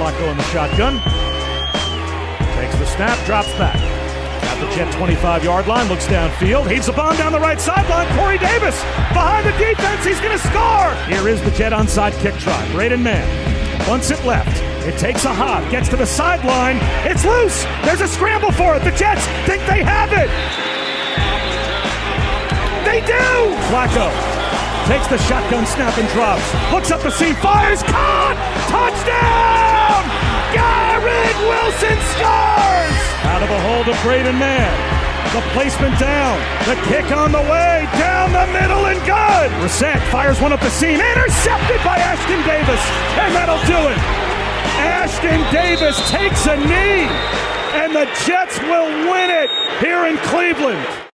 Flacco in the shotgun. Takes the snap, drops back. At the Jet 25 yard line, looks downfield, heaves the bomb down the right sideline. Corey Davis behind the defense, he's going to score. Here is the Jet onside kick try. Braden Mann once it left. It takes a hop, gets to the sideline. It's loose. There's a scramble for it. The Jets think they have it. They do. Flacco takes the shotgun snap and drops. Looks up the seam, fires, caught, touchdown! Garrett Wilson scores! Out of a hold of Braden Mann. The placement down. The kick on the way. Down the middle and good. Reset fires one up the seam. Intercepted by Ashton Davis. And that'll do it. Ashton Davis takes a knee. And the Jets will win it here in Cleveland.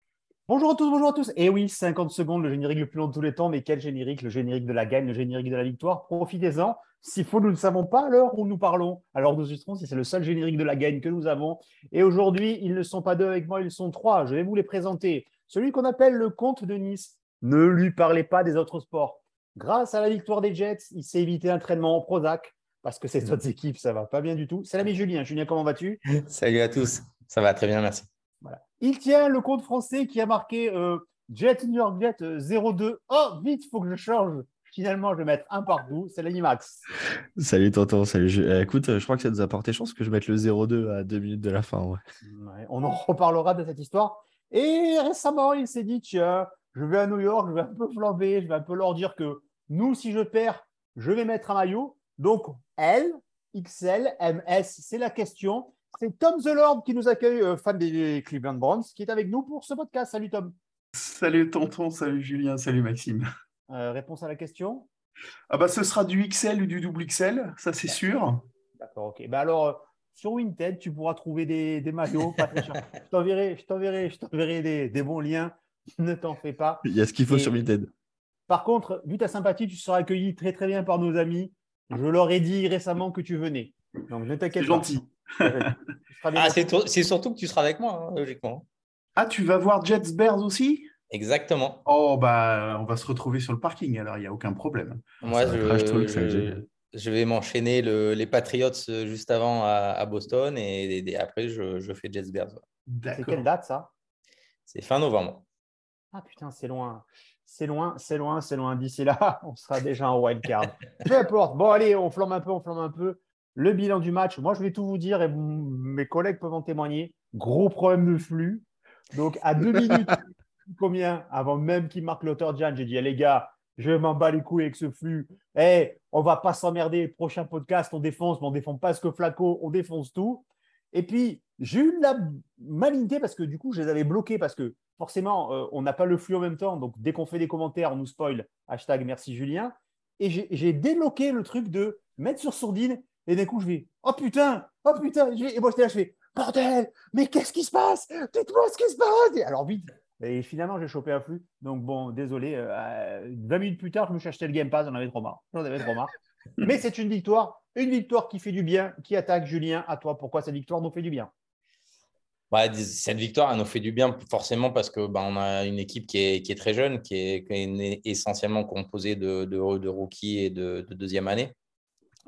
Bonjour à tous, bonjour à tous. Et oui, 50 secondes, le générique le plus long de tous les temps. Mais quel générique Le générique de la gagne, le générique de la victoire. Profitez-en. S'il faut, nous ne savons pas à l'heure où nous parlons. Alors nous enregistrons si c'est le seul générique de la gagne que nous avons. Et aujourd'hui, ils ne sont pas deux avec moi, ils sont trois. Je vais vous les présenter. Celui qu'on appelle le comte de Nice. Ne lui parlez pas des autres sports. Grâce à la victoire des Jets, il s'est évité un traînement en Prozac parce que ces autres équipes, ça va pas bien du tout. C'est Julien. Julien, comment vas-tu? Salut à tous. Ça va très bien, merci. Il tient le compte français qui a marqué euh, Jet New York Jet euh, 02. Oh, vite, il faut que je change. Finalement, je vais mettre un partout. C'est l'Animax. Salut tonton, salut. Je- euh, écoute, euh, je crois que ça nous a porté chance que je mette le 0-2 à deux minutes de la fin. Ouais. Ouais, on en reparlera de cette histoire. Et récemment, il s'est dit tiens, je vais à New York, je vais un peu flamber, je vais un peu leur dire que nous, si je perds, je vais mettre un maillot. Donc, L, XL, MS, c'est la question. C'est Tom The Lord qui nous accueille, euh, fan des Cleveland Browns, qui est avec nous pour ce podcast. Salut Tom. Salut tonton, salut Julien, salut Maxime. Euh, réponse à la question? Ah bah ce sera du XL ou du double XL, ça c'est sûr. D'accord, ok. Bah alors, euh, sur Winted, tu pourras trouver des, des maillots pas très chers. Je t'enverrai, je t'enverrai, je t'enverrai des, des bons liens. Ne t'en fais pas. Il y a ce qu'il faut Et- sur Vinted. Par contre, vu ta sympathie, tu seras accueilli très très bien par nos amis. Je leur ai dit récemment que tu venais. Donc ne t'inquiète pas. gentil. Ah, c'est to- c'est surtout que tu seras avec moi, hein, logiquement. Ah, tu vas voir Jets Bears aussi? Exactement. Oh bah on va se retrouver sur le parking alors, il n'y a aucun problème. Moi, je, génial. je vais m'enchaîner le- les Patriots euh, juste avant à, à Boston et, et après, je, je fais Jets Bears. C'est quelle date ça? C'est fin novembre. Ah putain, c'est loin. C'est loin, c'est loin, c'est loin. D'ici là, on sera déjà en wild card. Peu importe. Bon, allez, on flambe un peu, on flambe un peu. Le bilan du match, moi je vais tout vous dire et vous- mes collègues peuvent en témoigner. Gros problème de flux. Donc à deux minutes, combien avant même qu'il marque l'auteur Jan, j'ai dit Eh, les gars, je m'en bats les couilles avec ce flux. Eh, on va pas s'emmerder. Prochain podcast, on défonce, mais on défonce pas ce que Flaco, on défonce tout. Et puis, j'ai eu la malignité parce que du coup, je les avais bloqués parce que forcément, euh, on n'a pas le flux en même temps. Donc, dès qu'on fait des commentaires, on nous spoil. Hashtag merci Julien. Et j'ai débloqué le truc de mettre sur sourdine. Et d'un coup, je vais Oh putain Oh putain Et moi, j'étais là, je fais Bordel Mais qu'est-ce qui se passe? Dites-moi ce qui se passe Et Alors, vite. Et finalement, j'ai chopé un flux. Donc, bon, désolé. euh, 20 minutes plus tard, je me suis acheté le Game Pass. J'en avais trop marre. J'en avais trop marre. Mais c'est une victoire. Une victoire qui fait du bien, qui attaque Julien. À toi, pourquoi cette victoire nous fait du bien? Cette victoire, elle nous fait du bien forcément parce que bah, on a une équipe qui est, qui est très jeune, qui est, qui est essentiellement composée de, de, de rookies et de, de deuxième année.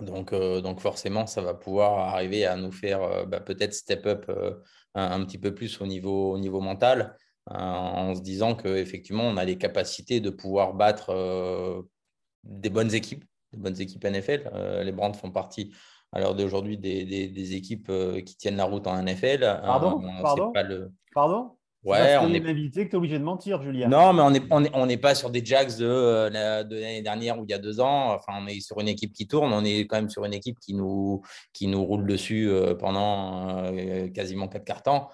Donc, euh, donc forcément, ça va pouvoir arriver à nous faire euh, bah, peut-être step up euh, un, un petit peu plus au niveau, au niveau mental, en se disant qu'effectivement, on a les capacités de pouvoir battre des bonnes équipes, des bonnes équipes NFL. Les Brands font partie à l'heure d'aujourd'hui des, des, des équipes qui tiennent la route en NFL. Pardon? Pardon? pas le... Pardon? C'est Ouais, on est invité que tu es obligé de mentir, Julien. non, mais on n'est on est, on n'est pas sur des Jacks de, euh, de l'année dernière ou il y a deux ans. Enfin, on est sur une équipe qui tourne. On est quand même sur une équipe qui nous, qui nous roule dessus euh, pendant euh, quasiment quatre quarts temps.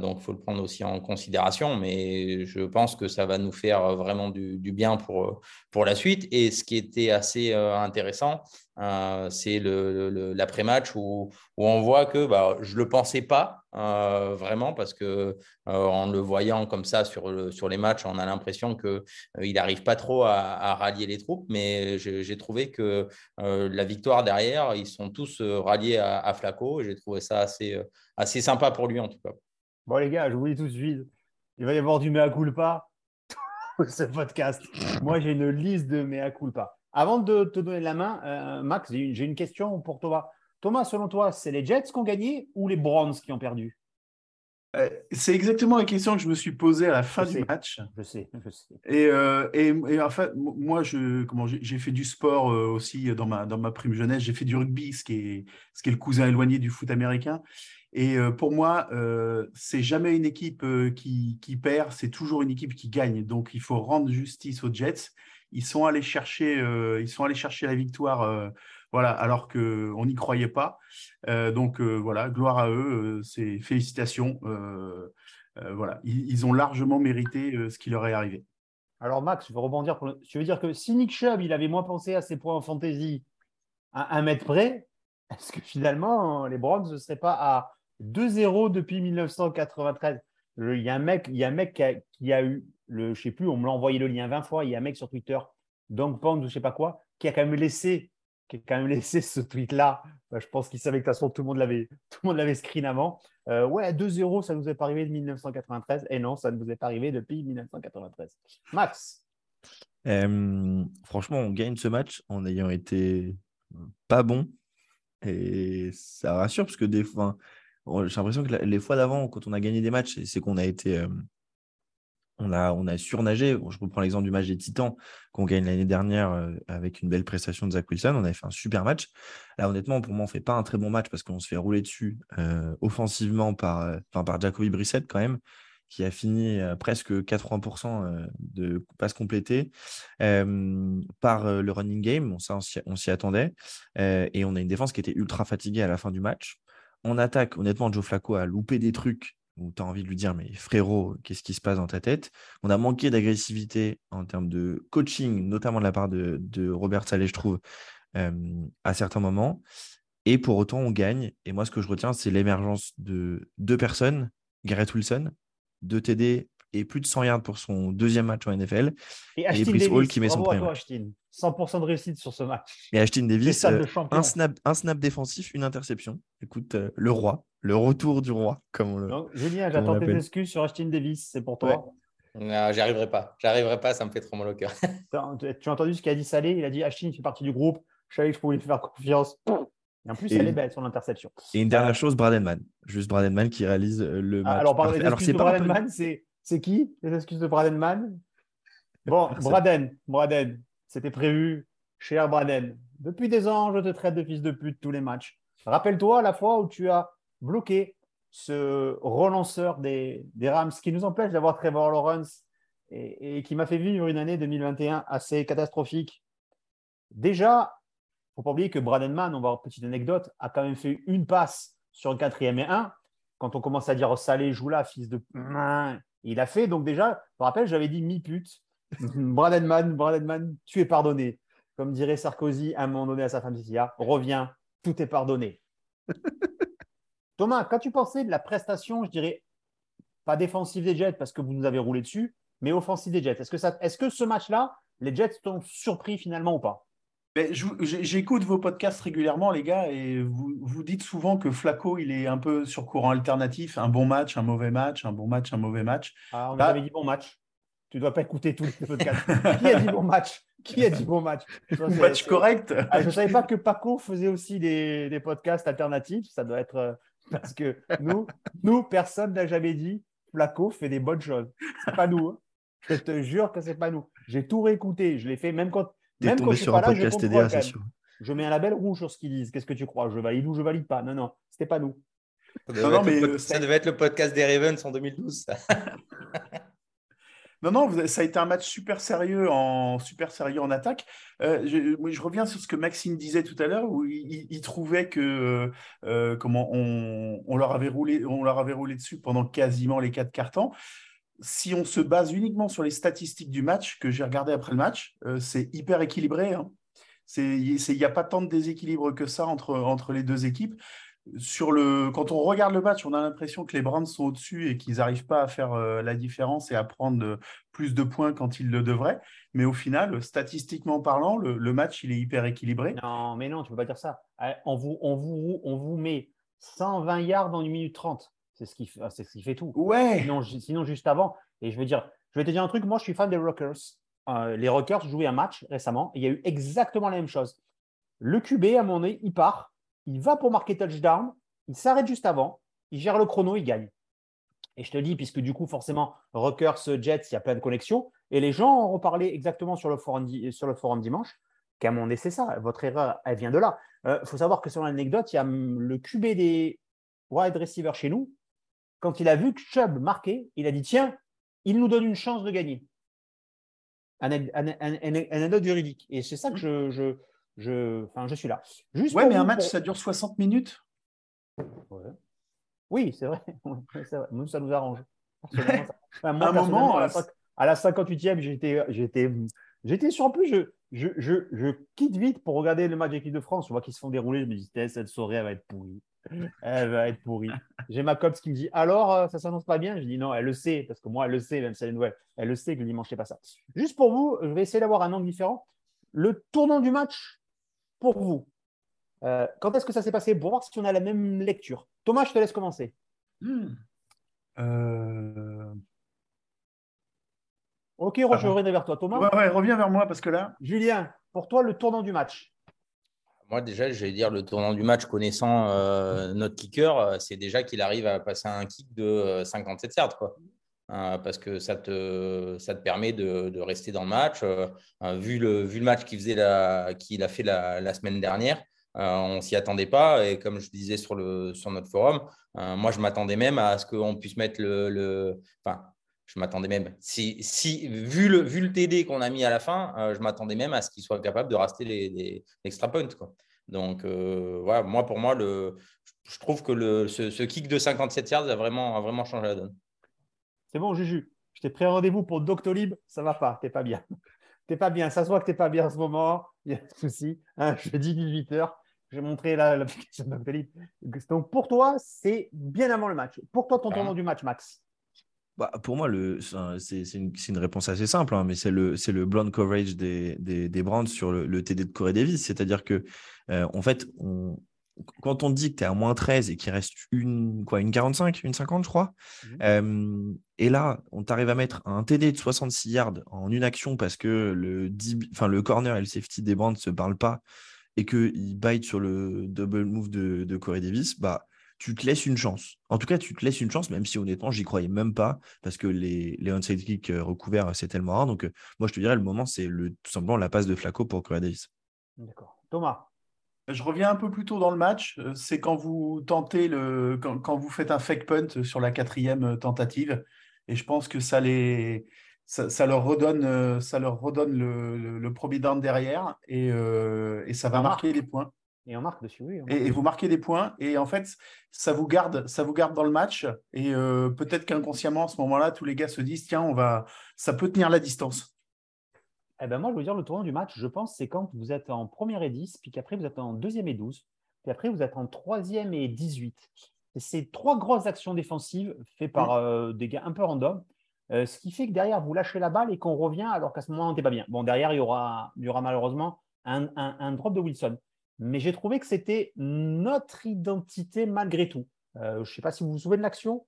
Donc, il faut le prendre aussi en considération. Mais je pense que ça va nous faire vraiment du, du bien pour, pour la suite. Et ce qui était assez intéressant, euh, c'est l'après-match où, on voit que bah, je ne le pensais pas euh, vraiment parce que euh, en le voyant comme ça sur, le- sur les matchs, on a l'impression qu'il n'arrive pas trop à, rallier les troupes, mais j'ai trouvé que la victoire derrière, ils sont tous ralliés à, Flaco. et J'ai trouvé ça assez, sympa pour lui en tout cas. Bon, les gars, je vous dis tout de suite, il va y avoir du mea culpa ce podcast. Moi, j'ai une liste de mea culpa. Avant de te donner la main, euh, Max, j'ai une, j'ai une question pour toi. Thomas, selon toi, c'est les Jets qui ont gagné ou les Browns qui ont perdu? Euh, C'est exactement la question que je me suis posée à la fin Je du sais. match. Je sais, je sais. Et, euh, et, et en fait, moi, je, comment, j'ai j'ai fait du sport euh, aussi dans ma, dans ma prime jeunesse. J'ai fait du rugby, ce qui, est, ce qui est le cousin éloigné du foot américain. Et pour moi, c'est jamais une équipe qui, qui perd, c'est toujours une équipe qui gagne. Donc, il faut rendre justice aux Jets. Ils sont allés chercher, euh, ils sont allés chercher la victoire, euh, voilà, alors qu'on n'y croyait pas. Euh, donc, voilà, gloire à eux. félicitations. voilà, ils, ont largement mérité ce qui leur est arrivé. Alors, Max, je veux rebondir. Pour Tu veux dire que si Nick Chubb, il avait moins pensé à ses points en fantasy à un mètre près, est-ce que finalement, les Browns ne seraient pas à 2-0 depuis 1993 Le- Il y a un mec, il y a un mec qui a eu, le, je sais plus, on me l'a envoyé le lien 20 fois, il y a un mec sur Twitter, Dong Pound ou je sais pas quoi, qui a quand même laissé, qui a quand même laissé ce tweet-là. Bah, je pense qu'il savait que de toute façon, tout le monde l'avait, tout le monde l'avait screen avant. Euh, ouais, 2-0, ça ne nous est pas arrivé de 1993. Et non, ça ne nous est pas arrivé depuis 1993. Max, franchement, on gagne ce match en ayant été pas bon. Et ça rassure parce que des fois, j'ai l'impression que les fois d'avant, quand on a gagné des matchs, c'est qu'on a été. On a, on surnagé. Je reprends l'exemple du match des Titans qu'on gagne l'année dernière euh, avec une belle prestation de Zach Wilson. On avait fait un super match. Là, honnêtement, pour moi, on fait pas un très bon match parce qu'on se fait rouler dessus euh, offensivement par, euh, Jacoby Brissett quand même, qui a fini euh, presque 80% euh, de passes complétées par le running game. Ça, on s'y- on attendait. Et on a une défense qui était ultra fatiguée à la fin du match. En attaque, honnêtement, Joe Flacco a loupé des trucs où tu as envie de lui dire, mais frérot, qu'est-ce qui se passe dans ta tête? On a manqué d'agressivité en termes de coaching, notamment de la part de, de Robert Saleh, je trouve, euh, à certains moments. Et pour autant, on gagne. Et moi, ce que je retiens, c'est l'émergence de deux personnes, Garrett Wilson, deux TD et plus de 100 yards pour son deuxième match en NFL. et Ashton Brice Davis, Hall qui met son premier toi, match. Ashton. 100% de réussite sur ce match. Et Ashton Davis, euh, snap, un snap défensif, une interception. Écoute, euh, le roi, le retour du roi, comme on le. Donc, Julien, j'attends tes excuses sur Ashton Davis. C'est pour toi. Non, j'y arriverai pas. J'y arriverai pas, ça me fait trop mal au cœur. Tu as entendu ce qu'a dit Salé? Il a dit Ashton fait partie du groupe. Je savais que je pouvais lui faire confiance. Et en plus, Et- elle est belle, son interception. Et une dernière chose, Bradenman. Juste Bradenman qui réalise euh, le Ah, match. alors, pardon, parfait. les excuses c'est de Bradenman, c'est c'est qui Les excuses de Bradenman Bon, Braden, Braden, c'était prévu. Cher Braden, depuis des ans, je te traite de fils de pute tous les matchs. Rappelle-toi la fois où tu as bloqué ce relanceur des, des Rams qui nous empêche d'avoir Trevor Lawrence et, qui m'a fait vivre une année 2021 assez catastrophique. Déjà, faut pas oublier que Bradenman, on va avoir une petite anecdote, a quand même fait une passe sur le quatrième et un. Quand on commence à dire oh, Salé, joue là, fils de. Il a fait, donc déjà, je me rappelle, j'avais dit mi-pute. Bradenman, Bradenman, tu es pardonné. Comme dirait Sarkozy à un moment donné à sa femme Cecilia, reviens, tout est pardonné. Thomas, quand tu pensais de la prestation, je dirais, pas défensive des Jets parce que vous nous avez roulé dessus, mais offensive des Jets, est-ce que, ça, est-ce que ce match-là, les Jets t'ont surpris finalement ou pas? Je j'ai- J'écoute vos podcasts régulièrement, les gars, et vous, vous dites souvent que Flaco, il est un peu sur courant alternatif, un bon match, un mauvais match, un bon match, un mauvais match. Ah, on Bah- avait dit bon match. Tu ne dois pas écouter tous les podcasts. Qui a dit bon match? Qui a dit bon match? Ça, match correct. Ah, je ne savais pas que Paco faisait aussi des, des podcasts alternatifs. Ça doit être euh, parce que nous, nous personne n'a jamais dit Flaco fait des bonnes choses. C'est pas nous. hein. Je te jure que c'est pas nous. J'ai tout réécouté. Je l'ai fait même quand, T'es même quand tombé je suis sur pas un là, je podcast contrôle TDA, quand c'est sûr. Je mets un label rouge sur ce qu'ils disent. Qu'est-ce que tu crois? Je valide ou je valide pas? Non, non, c'était pas nous. Ça devait, non, être le mais, pod- euh, ça devait être le podcast des Ravens en 2012. ça. Non, non, ça a été un match super sérieux en, super sérieux en attaque. Euh, je, reviens sur ce que Maxime disait tout à l'heure, où il, trouvait que euh, comment on, on leur avait roulé, on leur avait roulé dessus pendant quasiment les quatre cartons. Si on se base uniquement sur les statistiques du match que j'ai regardé après le match, euh, c'est hyper équilibré. hein. Il n'y a pas tant de déséquilibre que ça entre, entre les deux équipes. Sur le, quand on regarde le match, on a l'impression que les Browns sont au-dessus et qu'ils n'arrivent pas à faire euh, la différence et à prendre euh, plus de points quand ils le devraient. Mais au final, statistiquement parlant, le, le match, il est hyper équilibré. Non, mais non, tu peux pas dire ça. Euh, On vous, on vous, on vous met 120 yards en 1 minute 30. C'est ce qui fait, c'est ce qui fait tout. Ouais, sinon, juste avant, et je veux dire, je vais te dire un truc, moi je suis fan des Rockers. Euh, les Rockers jouaient un match récemment, et il y a eu exactement la même chose. Le QB, à mon nez, il part, il va pour marquer touchdown, il s'arrête juste avant, il gère le chrono, il gagne. Et je te dis, puisque du coup, forcément, Rockers, Jets, il y a plein de connexions. Et les gens ont reparlé exactement sur le forum, dimanche qu'à mon avis, c'est ça. Votre erreur, elle vient de là. Il euh, faut savoir que selon l'anecdote, il y a le QB des wide receivers chez nous. Quand il a vu que Chubb marquait, il a dit Tiens, il nous donne une chance de gagner. Anecdote juridique. Et c'est ça que je, je, enfin, je suis là. Juste ouais, mais un match, ça dure 60 minutes? Oui, c'est vrai. Nous, ça nous arrange. à un moment, à la 58e, j'étais, j'étais, j'étais sur. En plus, je, je, je, je, quitte vite pour regarder le match d'équipe de France. Je vois qu'ils se font dérouler. Je me dis, cette soirée, elle va être pourrie. Elle va être pourrie. J'ai ma copse qui me dit, alors, euh, ça s'annonce pas bien? Je dis, non, elle le sait, parce que moi, elle le sait, même si elle est nouvelle. Elle le sait que le dimanche, c'est pas ça. Juste pour vous, je vais essayer d'avoir un angle différent. Le tournant du match, pour vous, euh, quand est-ce que ça s'est passé Pour voir si on a la même lecture? Thomas, je te laisse commencer. Hmm. Euh... Ok, je reviendrai vers toi. Thomas? Ouais, reviens vers moi parce que là. Julien, pour toi, le tournant du match Moi, déjà, je vais dire le tournant du match, connaissant euh, notre kicker, c'est déjà qu'il arrive à passer un kick de 57 yards. Quoi. Parce que ça te, ça te permet de, rester dans le match. vu, le, vu le match qu'il qu'il a fait la semaine dernière, euh, on s'y attendait pas. Et comme je disais sur, le, sur notre forum, euh, moi, je m'attendais même à ce qu'on puisse mettre le. Enfin, je m'attendais même. Si, si, vu, le, vu le TD qu'on a mis à la fin, euh, je m'attendais même à ce qu'il soit capable de rester les, extra points. Quoi. Donc, voilà, moi, pour moi, le, je trouve que le, ce, kick de 57 yards a vraiment, a vraiment changé la donne. C'est bon, Juju. Je t'ai pris rendez-vous pour Doctolib. Ça va pas. T'es pas bien. T'es pas bien. Ça se voit que t'es pas bien en ce moment. Il y a de souci. Hein, dis 18h. J'ai montré l'application Doctolib. Donc pour toi, c'est bien avant le match. Pour toi, ton tournant du match, Max? Bah, pour moi, c'est une, une, réponse assez simple, hein, mais c'est le, le blonde coverage des, des, des Brands sur le, le, TD de Corey Davis. C'est-à-dire que, euh, en fait, on, quand on dit que tu es à moins 13 et qu'il reste une, quoi, une 45, une 50, je crois, mmh. euh, et là, on t'arrive à mettre un TD de 66 yards en une action parce que le, enfin, le corner et le safety des Brands ne se parlent pas et qu'il bite sur le double move de, de Corey Davis, bah, tu te laisses une chance. En tout cas, tu te laisses une chance, même si honnêtement, j'y croyais même pas, parce que les, les onside kicks euh, recouverts, c'est tellement rare. Donc, euh, moi, je te dirais, le moment, c'est le, tout simplement la passe de Flaco pour Corey Davis. D'accord. Thomas je reviens un peu plus tôt dans le match. Euh, c'est quand vous tentez le, quand, quand, vous faites un fake punt sur la quatrième tentative. Et je pense que ça les, ça, leur redonne, euh, ça leur redonne le, le, premier down derrière et, euh, et ça va marquer les points. Et on marque dessus, oui. Et, vous marquez des points et en fait, ça vous garde, ça vous garde dans le match et euh, peut-être qu'inconsciemment à ce moment-là, tous les gars se disent tiens, on va, ça peut tenir la distance. Eh ben moi, je veux dire, le tournant du match, je pense, c'est quand vous êtes en première et 10, puis qu'après, vous êtes en deuxième et 12, puis après, vous êtes en troisième et 18. C'est trois grosses actions défensives faites par des gars un peu random. Euh, ce qui fait que derrière, vous lâchez la balle et qu'on revient alors qu'à ce moment, on n'était pas bien. Bon, derrière, il y aura, il y aura malheureusement un, drop de Wilson. Mais j'ai trouvé que c'était notre identité malgré tout. Euh, je ne sais pas si vous vous souvenez de l'action.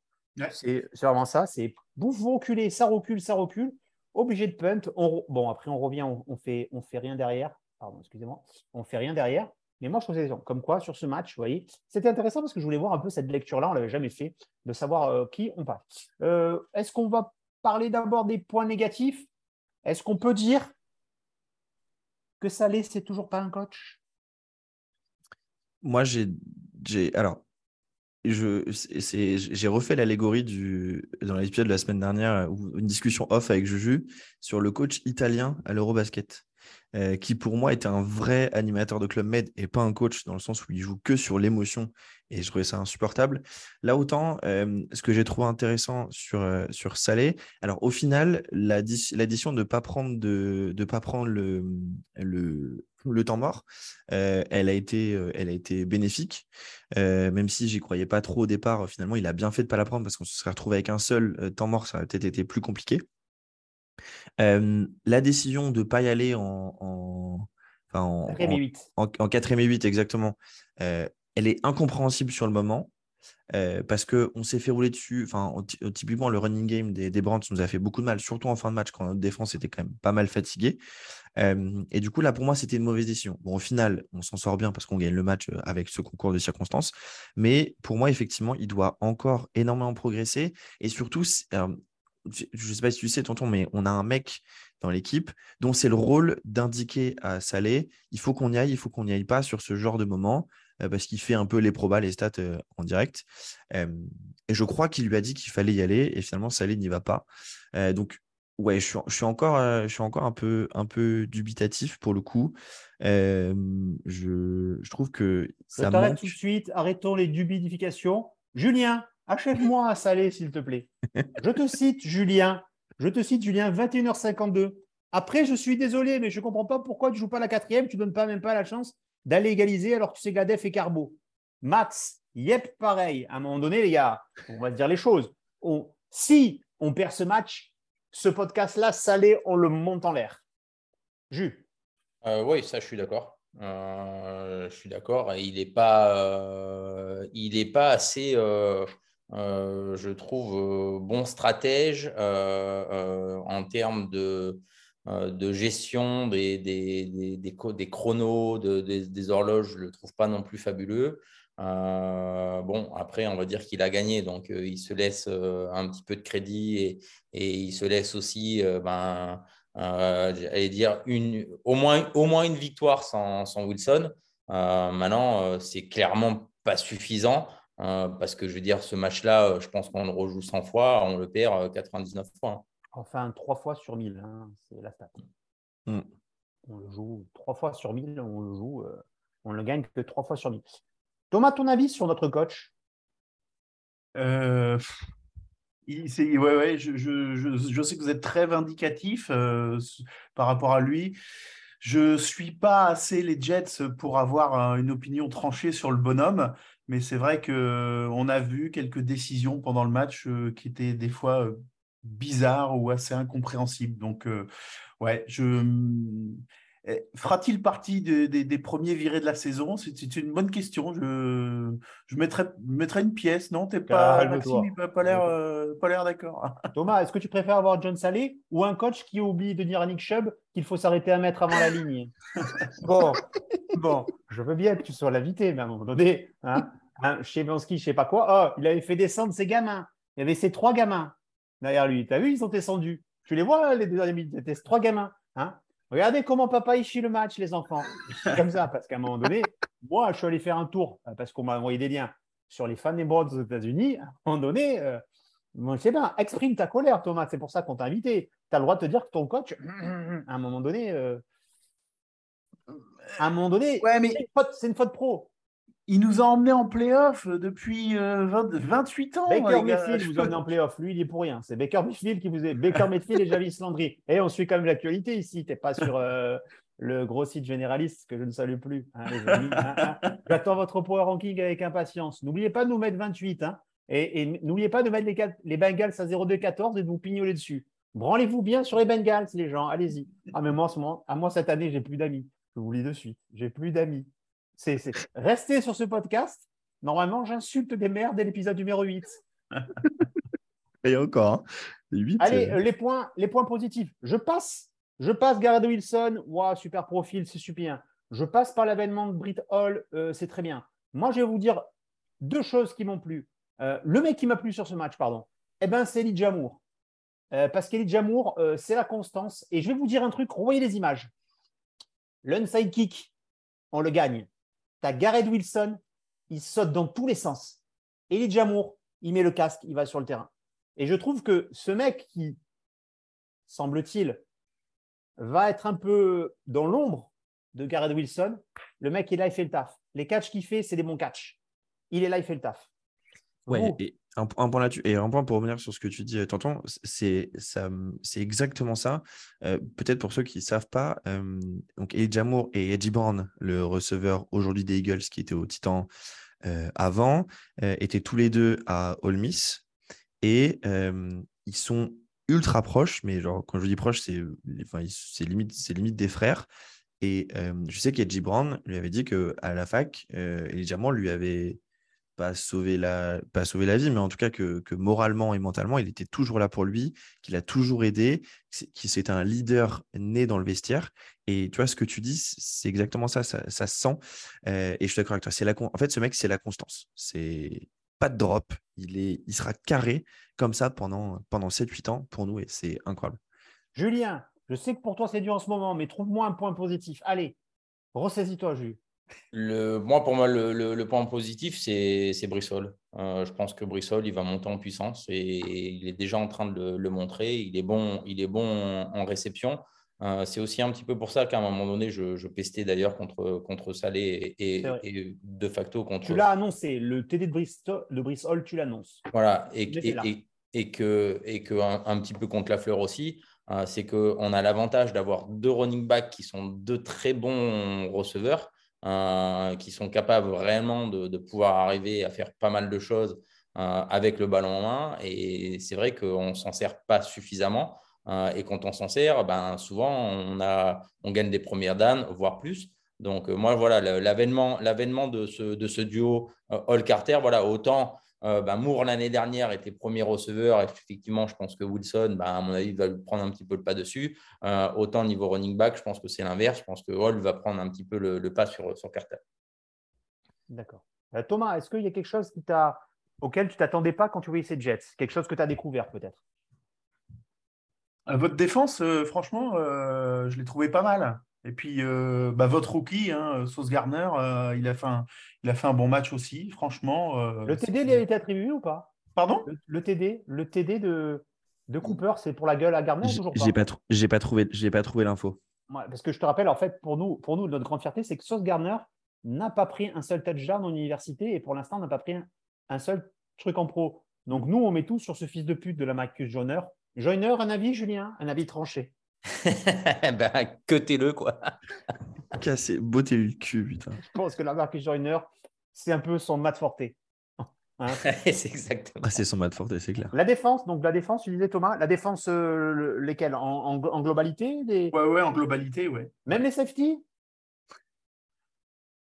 C'est vraiment ça. C'est vous, vous reculez, ça recule, ça recule. Obligé de punt. bon, après, on revient, on, fait, rien derrière. Pardon, excusez-moi. On fait rien derrière. Mais moi, je trouve que comme quoi, sur ce match, vous voyez, c'était intéressant parce que je voulais voir un peu cette lecture-là. On ne l'avait jamais fait, de savoir euh, qui on passe. Est-ce qu'on va parler d'abord des points négatifs? Est-ce qu'on peut dire que Salé, c'est toujours pas un coach? Moi, j'ai. Alors, j'ai refait l'allégorie dans l'épisode de la semaine dernière, une discussion off avec Juju sur le coach italien à l'Eurobasket. Euh, qui pour moi était un vrai animateur de Club Med et pas un coach dans le sens où il joue que sur l'émotion et je trouvais ça insupportable. Là autant, euh, ce que j'ai trouvé intéressant sur, euh, sur Salé, alors au final, l'addition de ne pas prendre, de, de pas prendre le, le, temps mort, elle, a été, elle a été bénéfique, même si j'y croyais pas trop au départ. Finalement, il a bien fait de ne pas la prendre parce qu'on se serait retrouvé avec un seul temps mort, ça aurait peut-être été plus compliqué la décision de ne pas y aller en, en, en, 4 et 8, exactement, elle est incompréhensible sur le moment. euh, parce qu'on s'est fait rouler dessus. Enfin, typiquement, le running game des, des Brands nous a fait beaucoup de mal, surtout en fin de match quand notre défense était quand même pas mal fatiguée. et du coup, là, pour moi, c'était une mauvaise décision. Bon, au final, on s'en sort bien parce qu'on gagne le match avec ce concours de circonstances. Mais pour moi, effectivement, il doit encore énormément progresser. Et surtout, je ne sais pas si tu sais, tonton, mais on a un mec dans l'équipe dont c'est le rôle d'indiquer à Salé il faut qu'on y aille, il faut qu'on n'y aille pas sur ce genre de moment, euh, parce qu'il fait un peu les probas, les stats euh, en direct. et je crois qu'il lui a dit qu'il fallait y aller, et finalement, Salé n'y va pas. Euh, donc, ouais, je suis, encore, je suis encore un, peu, un peu dubitatif pour le coup. je, je, trouve que ça manque... tout de suite, arrêtons les dubidifications. Julien, achève-moi un salé, s'il te plaît. Je te cite, Julien. Je te cite, Julien, 21h52. Après, je suis désolé, mais je ne comprends pas pourquoi tu ne joues pas la quatrième, tu ne donnes pas même pas la chance d'aller égaliser alors que tu sais Gadef et Carbo. Max, yep, pareil. À un moment donné, les gars, on va dire les choses. si on perd ce match, ce podcast-là, salé, on le monte en l'air. Jus. Euh, oui, ça, je suis d'accord. Euh, je suis d'accord. Il n'est pas, euh, il pas assez. Euh, je trouve, euh, bon stratège euh, en termes de, de gestion des, des, des, des chronos, des, horloges, je ne le trouve pas non plus fabuleux. bon, après, on va dire qu'il a gagné, donc il se laisse un petit peu de crédit et, il se laisse aussi, ben, dire, une, au, moins, au moins une victoire sans, sans Wilson. maintenant, c'est clairement pas suffisant. Hein, parce que je veux dire, ce match-là, euh, je pense qu'on le rejoue 100 fois, on le perd 99 euh, fois. Hein. Enfin, 3 fois sur 1000, hein, c'est la stat. Mm. On le joue 3 fois sur 1000, on le joue, euh, on le gagne que 3 fois sur 1000. Thomas, ton avis sur notre coach? Euh, ouais, ouais, je, je, je, sais que vous êtes très vindicatif par rapport à lui. Je ne suis pas assez les Jets pour avoir une opinion tranchée sur le bonhomme, mais c'est vrai qu'on a vu quelques décisions pendant le match euh, qui étaient des fois euh, bizarres ou assez incompréhensibles. Donc, euh, ouais, je. Eh, fera-t-il partie des premiers virés de la saison? C'est une bonne question. Je, je mettrais, mettrais une pièce. Non, t'es pas, Maxime, pas l'air d'accord. Thomas, est-ce que tu préfères avoir John Salé ou un coach qui oublie de dire à Nick Chubb qu'il faut s'arrêter à mettre avant la ligne? Bon, bon, je veux bien que tu sois l'invité, mais à un moment donné, hein, hein, chez Bansky, je sais pas quoi, oh, il avait fait descendre ses gamins. Il y avait ses trois gamins derrière lui. Tu as vu, ils sont descendus. Tu les vois, les deux derniers minutes. C'était trois gamins. Hein Regardez comment papa il chie le match, les enfants. Comme ça, parce qu'à un moment donné, moi, je suis allé faire un tour euh, parce qu'on m'a envoyé des liens sur les fans des Broads aux États-Unis. À un moment donné, euh, je sais pas, exprime ta colère, Thomas. C'est pour ça qu'on t'a invité. Tu as le droit de te dire que ton coach, à un moment donné, euh, à un moment donné, ouais, mais... c'est une, faute pro. Il nous a emmenés en playoff depuis 28 ans. Baker Mayfield vous emmène en playoff. Lui, il est pour rien. C'est Baker Mayfield qui vous est. Baker Mayfield et Javis Landry. Et on suit quand même l'actualité ici. Tu n'es pas sur le gros site généraliste que je ne salue plus. Hein, hein, hein. J'attends votre power ranking avec impatience. N'oubliez pas de nous mettre 28. et, n'oubliez pas de mettre les, les Bengals à 0,2-14 et de vous pignoler dessus. Branlez-vous bien sur les Bengals, les gens. Allez-y. Ah, mais moi, en ce moment, à moi, cette année, j'ai plus d'amis. Je vous lis de suite. J'ai plus d'amis. C'est, Restez sur ce podcast. Normalement, j'insulte des mères dès l'épisode numéro 8. Et encore, 8. Hein. Allez, euh, les, points, les points positifs. Je passe. Je passe Garrett Wilson. Wow, super profil, c'est super. Je passe par l'avènement de Brit Hall. Euh, c'est très bien. Moi, je vais vous dire deux choses qui m'ont plu. Euh, le mec qui m'a plu sur ce match, pardon, eh ben, c'est Elijah Moore. parce qu'Elijah Moore, c'est la constance. Et je vais vous dire un truc, revoyez les images. L'unside kick, on le gagne. Tu as Gareth Wilson, il saute dans tous les sens. Elijah Moore, il met le casque, il va sur le terrain. Et je trouve que ce mec qui, semble-t-il, va être un peu dans l'ombre de Gareth Wilson, le mec, il est là, il fait le taf. Les catchs qu'il fait, c'est des bons catchs. Il est là, il fait le taf. Ouais, et un, point là-dessus, et un point pour revenir sur ce que tu dis, Tonton, c'est exactement ça. Euh, peut-être pour ceux qui ne savent pas, euh, donc Elijah et Eddie Brown, le receveur aujourd'hui des Eagles qui était au Titan euh, avant, étaient tous les deux à Ole Miss et ils sont ultra proches, mais genre quand je dis proches, c'est enfin, limite, limite des frères. Et je sais qu'Edgy Brown lui avait dit qu'à la fac, Elijah Moore lui avait pas sauver la, pas sauver la vie, mais en tout cas que, que moralement et mentalement, il était toujours là pour lui, qu'il a toujours aidé, qu'il c'est un leader né dans le vestiaire. Et tu vois, ce que tu dis, c'est exactement ça, ça, se sent. Euh, et je suis d'accord avec toi. C'est la, en fait, ce mec, c'est la constance. C'est pas de drop. Il, est, il sera carré comme ça pendant, pendant 7-8 ans pour nous et c'est incroyable. Julien, je sais que pour toi, c'est dur en ce moment, mais trouve-moi un point positif. Allez, ressaisis-toi, Jules. Le, moi, pour moi, le, le, point positif, c'est Brissol. Euh, je pense que Brissol, il va monter en puissance et il est déjà en train de le, montrer. Il est bon, il est bon en réception. Euh, c'est aussi un petit peu pour ça qu'à un moment donné, je, je pestais d'ailleurs contre, contre Salé et, et, de facto contre. Tu l'as annoncé, le TD de Bristol, de Bristol tu l'annonces. Voilà, et, et, et, que, et que un, petit peu contre la fleur aussi, euh, c'est qu'on a l'avantage d'avoir deux running backs qui sont deux très bons receveurs, euh, qui sont capables réellement de, pouvoir arriver à faire pas mal de choses avec le ballon en main. Et c'est vrai qu'on ne s'en sert pas suffisamment. Euh, et quand on s'en sert, ben, souvent, on, a, on gagne des premières dames, voire plus. Donc, euh, moi, voilà, l'avènement de ce, de ce duo euh, Hall-Carter, voilà, autant ben, Moore l'année dernière était premier receveur. Effectivement, je pense que Wilson, ben, à mon avis, va prendre un petit peu le pas dessus. autant niveau running back, je pense que c'est l'inverse. Je pense que Hall va prendre un petit peu le, pas sur, sur Carter. D'accord. Thomas, est-ce qu'il y a quelque chose qui auquel tu t'attendais pas quand tu voyais ces Jets? Quelque chose que tu as découvert peut-être? Votre défense, euh, franchement, euh, je l'ai trouvé pas mal. Et puis, euh, bah, votre rookie, hein, Sauce Gardner, il, a fait un, il a fait un bon match aussi, franchement. le TD, il a été attribué ou pas? Pardon? Le, TD, le TD de, de Cooper, c'est pour la gueule à Gardner toujours pas? J'ai pas, trouvé, j'ai pas trouvé l'info. parce que je te rappelle, en fait, pour nous, pour nous notre grande fierté, c'est que Sauce Gardner n'a pas pris un seul touchdown en université et pour l'instant n'a pas pris un, seul truc en pro. Donc nous, on met tout sur ce fils de pute de la Marcus Joyner Joyner, un avis, Julien? Un avis tranché ben, que le quoi. Cassé, beauté le cul, putain. Je pense que la marque Joyner, c'est un peu son mat forté. Hein c'est exactement. Ah, c'est son mat forté, c'est clair. La défense, donc la défense, tu disais Thomas, la défense, euh, lesquelles? En, globalité des... Ouais, ouais, en globalité, ouais. Même les safety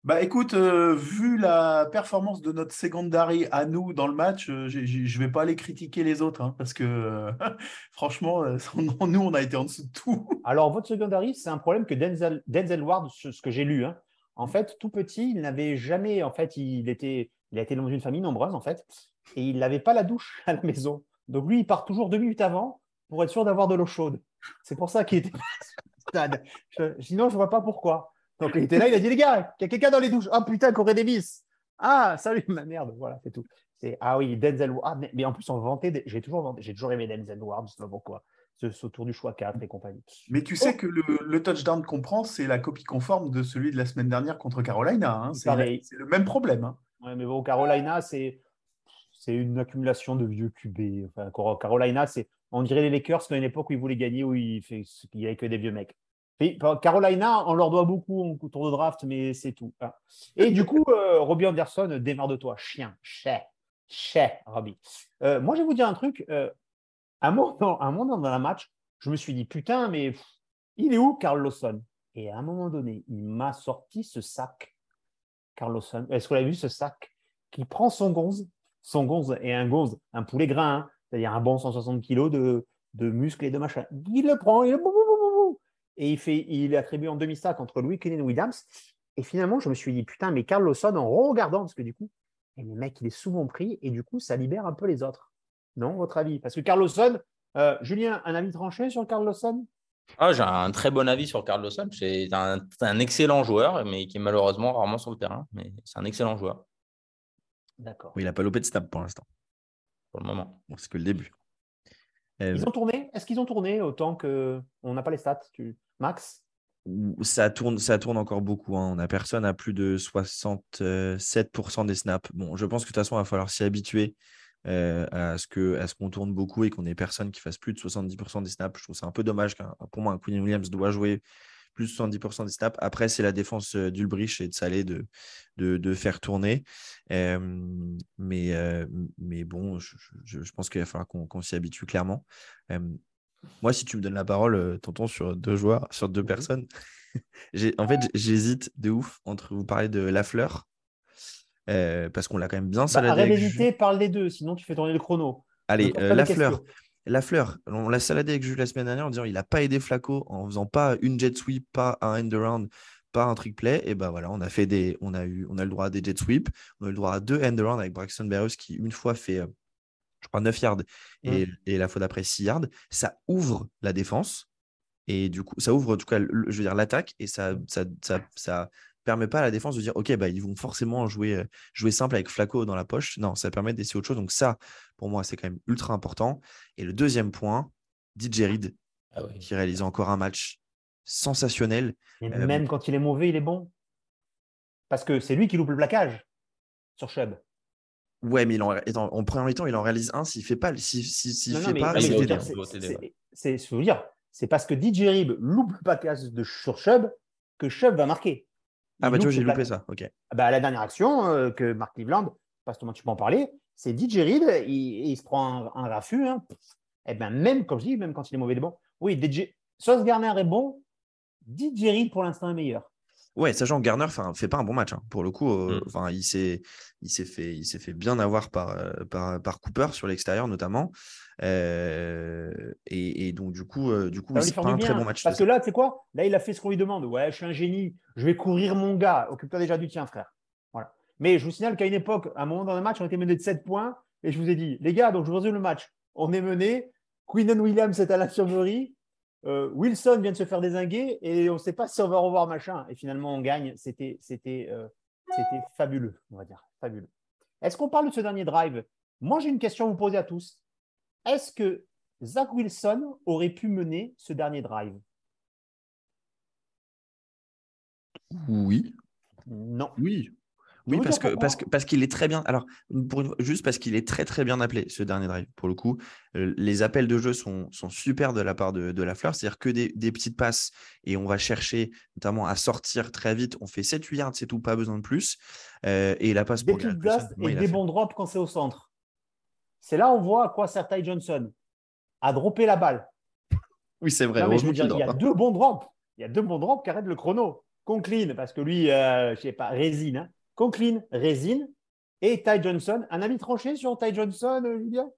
bah écoute, euh, vu la performance de notre secondary à nous dans le match, euh, je ne vais pas aller critiquer les autres hein, parce que euh, franchement, nous on a été en dessous de tout. Alors votre secondary, c'est un problème que Denzel, Denzel Ward, ce que j'ai lu, hein. en fait, tout petit, il n'avait jamais, en fait, il était, il a été dans une famille nombreuse en fait, et il n'avait pas la douche à la maison. Donc lui, il part toujours deux minutes avant pour être sûr d'avoir de l'eau chaude. C'est pour ça qu'il était stade. sinon, je ne vois pas pourquoi. Donc il était là, il a dit les gars, il y a quelqu'un dans les douches. Ah putain, Corée Davis. Ah, salut, ma merde. Voilà, c'est tout. C'est, ah oui, Denzel Ward. Ah, mais, en plus, on vantait, j'ai toujours, j'ai toujours aimé Denzel Ward, je sais pas pourquoi. Ce, tour du choix 4 et compagnie. Mais tu sais oh. que le, touchdown qu'on prend, c'est la copie conforme de celui de la semaine dernière contre Carolina. Hein. C'est, le même problème. Hein. Ouais, mais bon, Carolina, c'est, c'est une accumulation de vieux QB. Enfin, Carolina, c'est, on dirait les Lakers à une époque où ils voulaient gagner, où il n'y avait que des vieux mecs. Carolina, on leur doit beaucoup en tour de draft, mais c'est tout. Hein. Et du coup, euh, Robbie Anderson, démarre de toi, chien, chais, chais, Robbie. Euh, moi, je vais vous dire un truc. Euh, un, moment, dans un match, je me suis dit, putain, mais il est où Carl Lawson? Et à un moment donné, il m'a sorti ce sac, Carl Lawson. Est-ce que vous avez vu ce sac Qui prend son gonze, son gonze et un gonze, un poulet grain, hein, c'est-à-dire un bon 160 kg de, de muscles et de machin. Il le prend, il le et il, fait, il est attribué en demi-sac entre Louis Kenyon et Williams. Et finalement, je me suis dit, putain, mais Carl Lawson, en regardant, parce que du coup, et le mec, il est souvent pris, et du coup, ça libère un peu les autres. Non, votre avis? Parce que Carl Lawson, euh, Julien, un avis tranché sur Carl Lawson? Ah, J'ai un très bon avis sur Carl Lawson. C'est un, un, excellent joueur, mais qui est malheureusement rarement sur le terrain. Mais c'est un excellent joueur. D'accord. il n'a pas loupé de snap pour l'instant. Pour le moment. c'est que le début. Ils ont tourné? Est-ce qu'ils ont tourné autant qu'on n'a pas les stats tu... Max? Ça tourne, ça tourne encore beaucoup. Hein. On a personne à plus de 67% des snaps. Bon, je pense que de toute façon, il va falloir s'y habituer euh, à ce que à ce qu'on tourne beaucoup et qu'on ait personne qui fasse plus de 70% des snaps. Je trouve ça un peu dommage. Pour moi, un Queen Williams doit jouer plus de 70% des snaps. Après, c'est la défense euh, d'Ulbrich et de Salé de, de, faire tourner. mais, euh, mais bon, je, pense qu'il va falloir qu'on s'y habitue clairement. Moi, si tu me donnes la parole, euh, tonton, sur deux joueurs, sur deux personnes, en fait, j'hésite de ouf entre vous parler de Lafleur parce qu'on l'a quand même bien Bah, saladé. arrête d'éviter, parle des deux, sinon tu fais tourner le chrono. Allez, pas la fleur. on l'a saladé avec Jules la semaine dernière en disant il n'a pas aidé Flaco en faisant pas une jet sweep, pas un end around, pas un trick play. Et ben voilà, on a fait des, on a eu, on a le droit à des jet sweeps, on a eu le droit à deux end around avec Braxton Berrios qui une fois fait, euh, je crois 9 yards et, et la fois d'après 6 yards. Ça ouvre la défense et du coup ça ouvre en tout cas, le- je veux dire l'attaque et ça, ça, ça, ça permet pas à la défense de dire ok bah ils vont forcément jouer, euh, jouer simple avec Flaco dans la poche. Non, ça permet d'essayer autre chose. Donc ça, pour moi, c'est quand même ultra important. Et le deuxième point, DJ Reed, Ah oui. qui réalise encore un match sensationnel. Et Euh, même quand il est mauvais, il est bon. Parce que c'est lui qui loupe le plaquage sur Chubb. Ouais, mais il en, attends, en première mi-temps, il en réalise un. S'il fait pas, si, si, s'il Non, non, fait pas, c'est c'est- c'est- dire, parce que DJ Rib loupe le plaquage de, sur Chubb que Chubb va marquer. Ah bah tu vois, j'ai loupé ça. Ok. Ah bah, la dernière action euh, que Mark Cleveland, pas comment tu peux en parler, c'est DJ Reed, il, il se prend un, un raffut. Hein. Et ben même, comme je dis, même quand il est mauvais, il est bon. Oui, DJ, Sauce Garner est bon, DJ Reed pour l'instant est meilleur. Ouais, sachant que Garner ne fait pas un bon match. hein. Pour le coup, euh, Mm. enfin, il s'est il s'est fait, il s'est fait bien avoir par, euh, par, par Cooper sur l'extérieur notamment. Euh, et, et donc du coup, euh, du coup, lui c'est pas un très bon match. Parce que là, tu sais quoi? Là, il a fait ce qu'on lui demande. Ouais, je suis un génie, je vais courir mon gars. Occupe-toi déjà du tien, frère. Voilà. Mais je vous signale qu'à une époque, à un moment dans le match, on était mené de 7 points. Et je vous ai dit, les gars, donc je vous résume le match. On est mené. Queenan Williams est à l'infirmerie. Euh, Wilson vient de se faire désinguer et on ne sait pas si on va revoir machin. Et finalement, on gagne. C'était, c'était, euh, c'était fabuleux, on va dire. Fabuleux. Est-ce qu'on parle de ce dernier drive? Moi, j'ai une question à vous poser à tous. Est-ce que Zach Wilson aurait pu mener ce dernier drive? Oui, Non. oui. Oui, parce que parce que pourquoi. parce qu'il est très bien. Alors, pour une fois- juste parce qu'il est très très bien appelé ce dernier drive. Pour le coup, Euh, les appels de jeu sont, sont super de la part de, de la fleur. C'est-à-dire que des, des petites passes et on va chercher notamment à sortir très vite. On fait 7-8 yards, c'est tout, pas besoin de plus. Euh, et la passe Des pour petites moi, et des bons drops quand c'est au centre. C'est là on voit à quoi sert Ty Johnson. À dropper la balle. Oui, c'est vrai. Non, mais je heureusement veux dire, qu'il il y a hein. deux bons drops. Il y a deux bons drops qui arrêtent le chrono. Conklin, parce que lui, euh, je sais pas, résine. Hein. Conklin, résine. Et Ty Johnson. Un avis tranché sur Ty Johnson, euh, Julien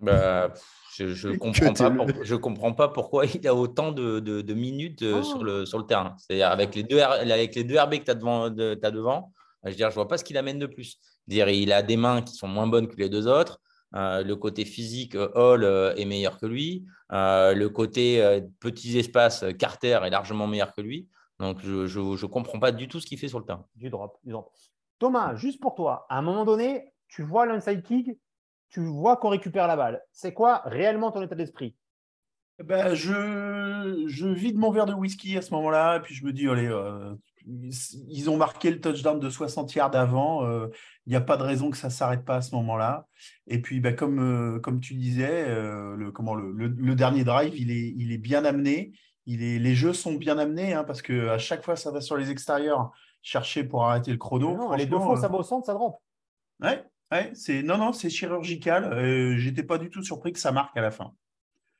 Bah, je je comprends pas. pour- je comprends pas pourquoi il a autant de, de- de minutes euh, Oh. sur, le, sur le terrain. C'est-à-dire avec les deux avec les deux RB que tu as devant, de, t'as devant, je veux dire, je vois pas ce qu'il amène de plus. Dire, il a des mains qui sont moins bonnes que les deux autres. Euh, le côté physique, euh, Hall euh, est meilleur que lui. Euh, le côté euh, petits espaces, euh, Carter est largement meilleur que lui. Donc, je ne comprends pas du tout ce qu'il fait sur le terrain. Du drop, du drop. Thomas, juste pour toi, à un moment donné, tu vois l'inside kick, tu vois qu'on récupère la balle. C'est quoi réellement ton état d'esprit? Ben, je, vide mon verre de whisky à ce moment-là, et puis je me dis, allez, euh, ils ont marqué le touchdown de 60 yards avant, euh, il n'y a pas de raison que ça ne s'arrête pas à ce moment-là. Et puis, ben, comme, euh, comme tu disais, euh, le, comment, le, dernier drive, il est, il est bien amené. Il est, les jeux sont bien amenés, hein, parce qu'à chaque fois, ça va sur les extérieurs chercher pour arrêter le chrono. Non, Les deux fois, ça euh, va au centre, ça drop. ouais, ouais, c'est, non, non, c'est chirurgical. Euh, J'étais pas du tout surpris que ça marque à la fin.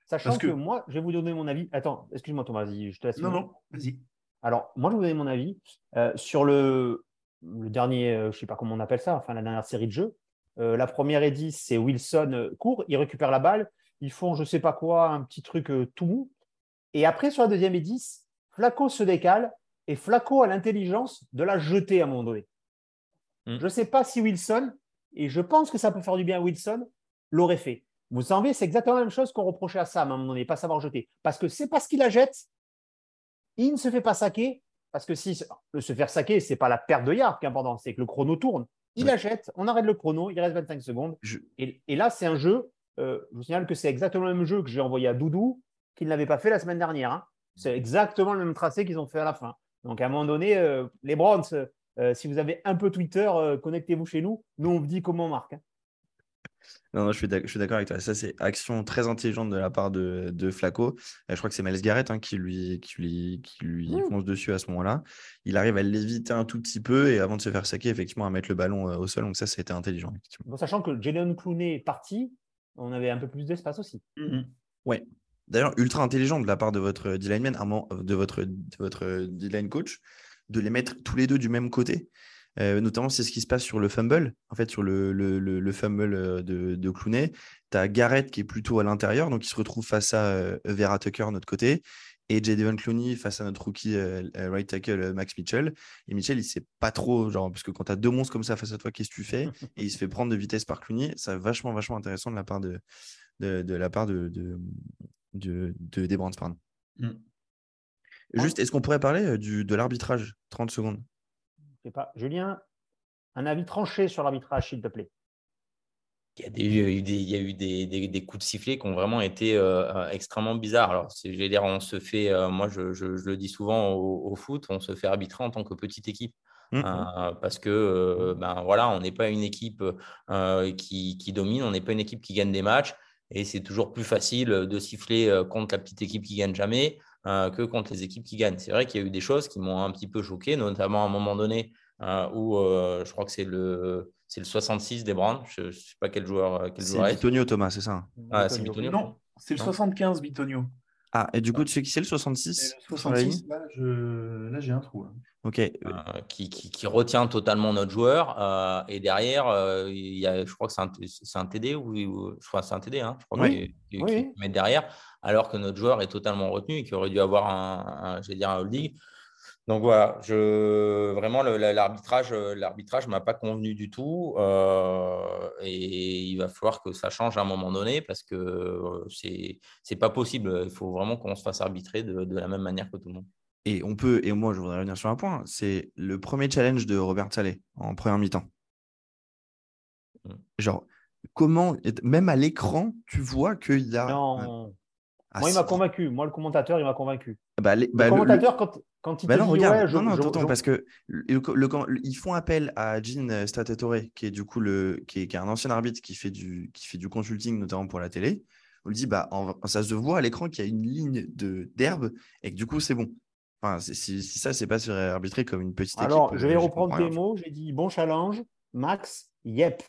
Sachant Parce que... que- moi, je vais vous donner mon avis. Attends, excuse-moi Thomas, vas-y, je te laisse. Non, non, vas-y. Alors, moi, je vais vous donner mon avis euh, sur le, le dernier, euh, je ne sais pas comment on appelle ça, enfin la dernière série de jeux. Euh, la première 10, c'est Wilson court, il récupère la balle, ils font je ne sais pas quoi, un petit truc tout mou. Et après, sur la deuxième et 10, Flaco se décale et Flaco a l'intelligence de la jeter à un moment donné. Mm. Je ne sais pas si Wilson, et je pense que ça peut faire du bien à Wilson, l'aurait fait. Vous savez, c'est exactement la même chose qu'on reprochait à Sam à un moment donné, pas savoir jeter. Parce que c'est parce qu'il la jette, il ne se fait pas saquer, parce que si le se faire saquer, ce n'est pas la perte de yard qui est important, c'est que le chrono tourne. Il Ouais. la jette, on arrête le chrono, il reste 25 secondes. Je- Et, et là, c'est un jeu, euh, je vous signale que c'est exactement le même jeu que j'ai envoyé à Doudou, qu'il n'avait pas fait la semaine dernière. hein. C'est exactement le même tracé qu'ils ont fait à la fin. Donc, à un moment donné, euh, les Browns, euh, si vous avez un peu Twitter, euh, connectez-vous chez nous. Nous, on vous dit comment on marque. hein. Non, non, je suis d'accord avec toi. Ça, c'est action très intelligente de la part de, de Flaco. Euh, je crois que c'est Miles Garrett hein, qui lui, qui lui, qui lui Mm. fonce dessus à ce moment-là. Il arrive à l'éviter un tout petit peu et avant de se faire saquer, effectivement, à mettre le ballon euh, au sol. Donc ça, c'était intelligent. Bon, sachant que Jalen Clooney est parti, on avait un peu plus d'espace aussi. Mhm. D'ailleurs, ultra intelligent de la part de votre D-lineman, à un moment- de votre, de votre D-line coach, de les mettre tous les deux du même côté. Euh, notamment, c'est ce qui se passe sur le fumble, en fait, sur le, le, le, fumble euh, de, de Clooney. Tu as Garrett qui est plutôt à l'intérieur, donc il se retrouve face à euh, Vera Tucker, notre côté, et J. Devon Clooney face à notre rookie right tackle Max Mitchell. Et Mitchell, il sait pas trop, genre, parce que quand tu as deux monstres comme ça face à toi, qu'est-ce que tu fais? Et il se fait prendre de vitesse par Clooney. C'est vachement, vachement intéressant de la part de, de, de la part de, de, de, de des Brands, pardon. Mm. Juste, est-ce qu'on pourrait parler du, de l'arbitrage? 30 secondes pas. Julien, un avis tranché sur l'arbitrage, s'il te plaît. Il y a, des, il y a eu des, des, coups de sifflet qui ont vraiment été euh, euh, extrêmement bizarres. Alors, je vais dire, on se fait, euh, moi je, je, le dis souvent au, foot, on se fait arbitrer en tant que petite équipe. Mmh. parce que ben voilà, on n'est pas une équipe qui, qui, domine, on n'est pas une équipe qui gagne des matchs. Et c'est toujours plus facile de siffler contre la petite équipe qui gagne jamais que contre les équipes qui gagnent. C'est vrai qu'il y a eu des choses qui m'ont un petit peu choqué, notamment à un moment donné où je crois que c'est le c'est le 66 des Browns. Je ne sais pas quel joueur. Quel c'est Bitonio, Thomas, c'est ça ah, c'est Bitonio Non, c'est le 75, Bitonio. Ah, et du coup, tu sais qui c'est le 66 Le 66, là, je... là j'ai un trou. Ok. Euh, qui, qui, qui, retient totalement notre joueur. Euh, et derrière, euh, il y a, je crois que c'est un, c'est un TD ou, je crois que c'est un TD, hein, je crois oui. qu'il, oui. met derrière, alors que notre joueur est totalement retenu et qui aurait dû avoir un, dire un holding. Donc voilà, je, vraiment l'arbitrage, l'arbitrage m'a pas convenu du tout euh, et il va falloir que ça change à un moment donné parce que c'est c'est pas possible. Il faut vraiment qu'on se fasse arbitrer de, de, la même manière que tout le monde. Et on peut et moi je voudrais revenir sur un point, c'est le premier challenge de Robert Saleh en première mi-temps. Mmh. Genre comment même à l'écran tu vois qu'il y a non. Ah, moi, il m'a convaincu. Moi, le commentateur, il m'a convaincu. Bah, le bah, commentateur, quand, quand il bah te non, dit, regarde, ouais, je, non, non, attends, parce que le, ils font appel à Jean Statatore, qui est du coup le, qui est, qui est, un ancien arbitre qui fait du, qui fait du consulting notamment pour la télé. On lui dit, bah, en, ça se voit à l'écran qu'il y a une ligne de d'herbe et que du coup, c'est bon. Enfin, si, ça, c'est pas sur arbitrer comme une petite équipe. Alors, je vais reprendre tes mots. J'ai dit bon challenge, Max, yep.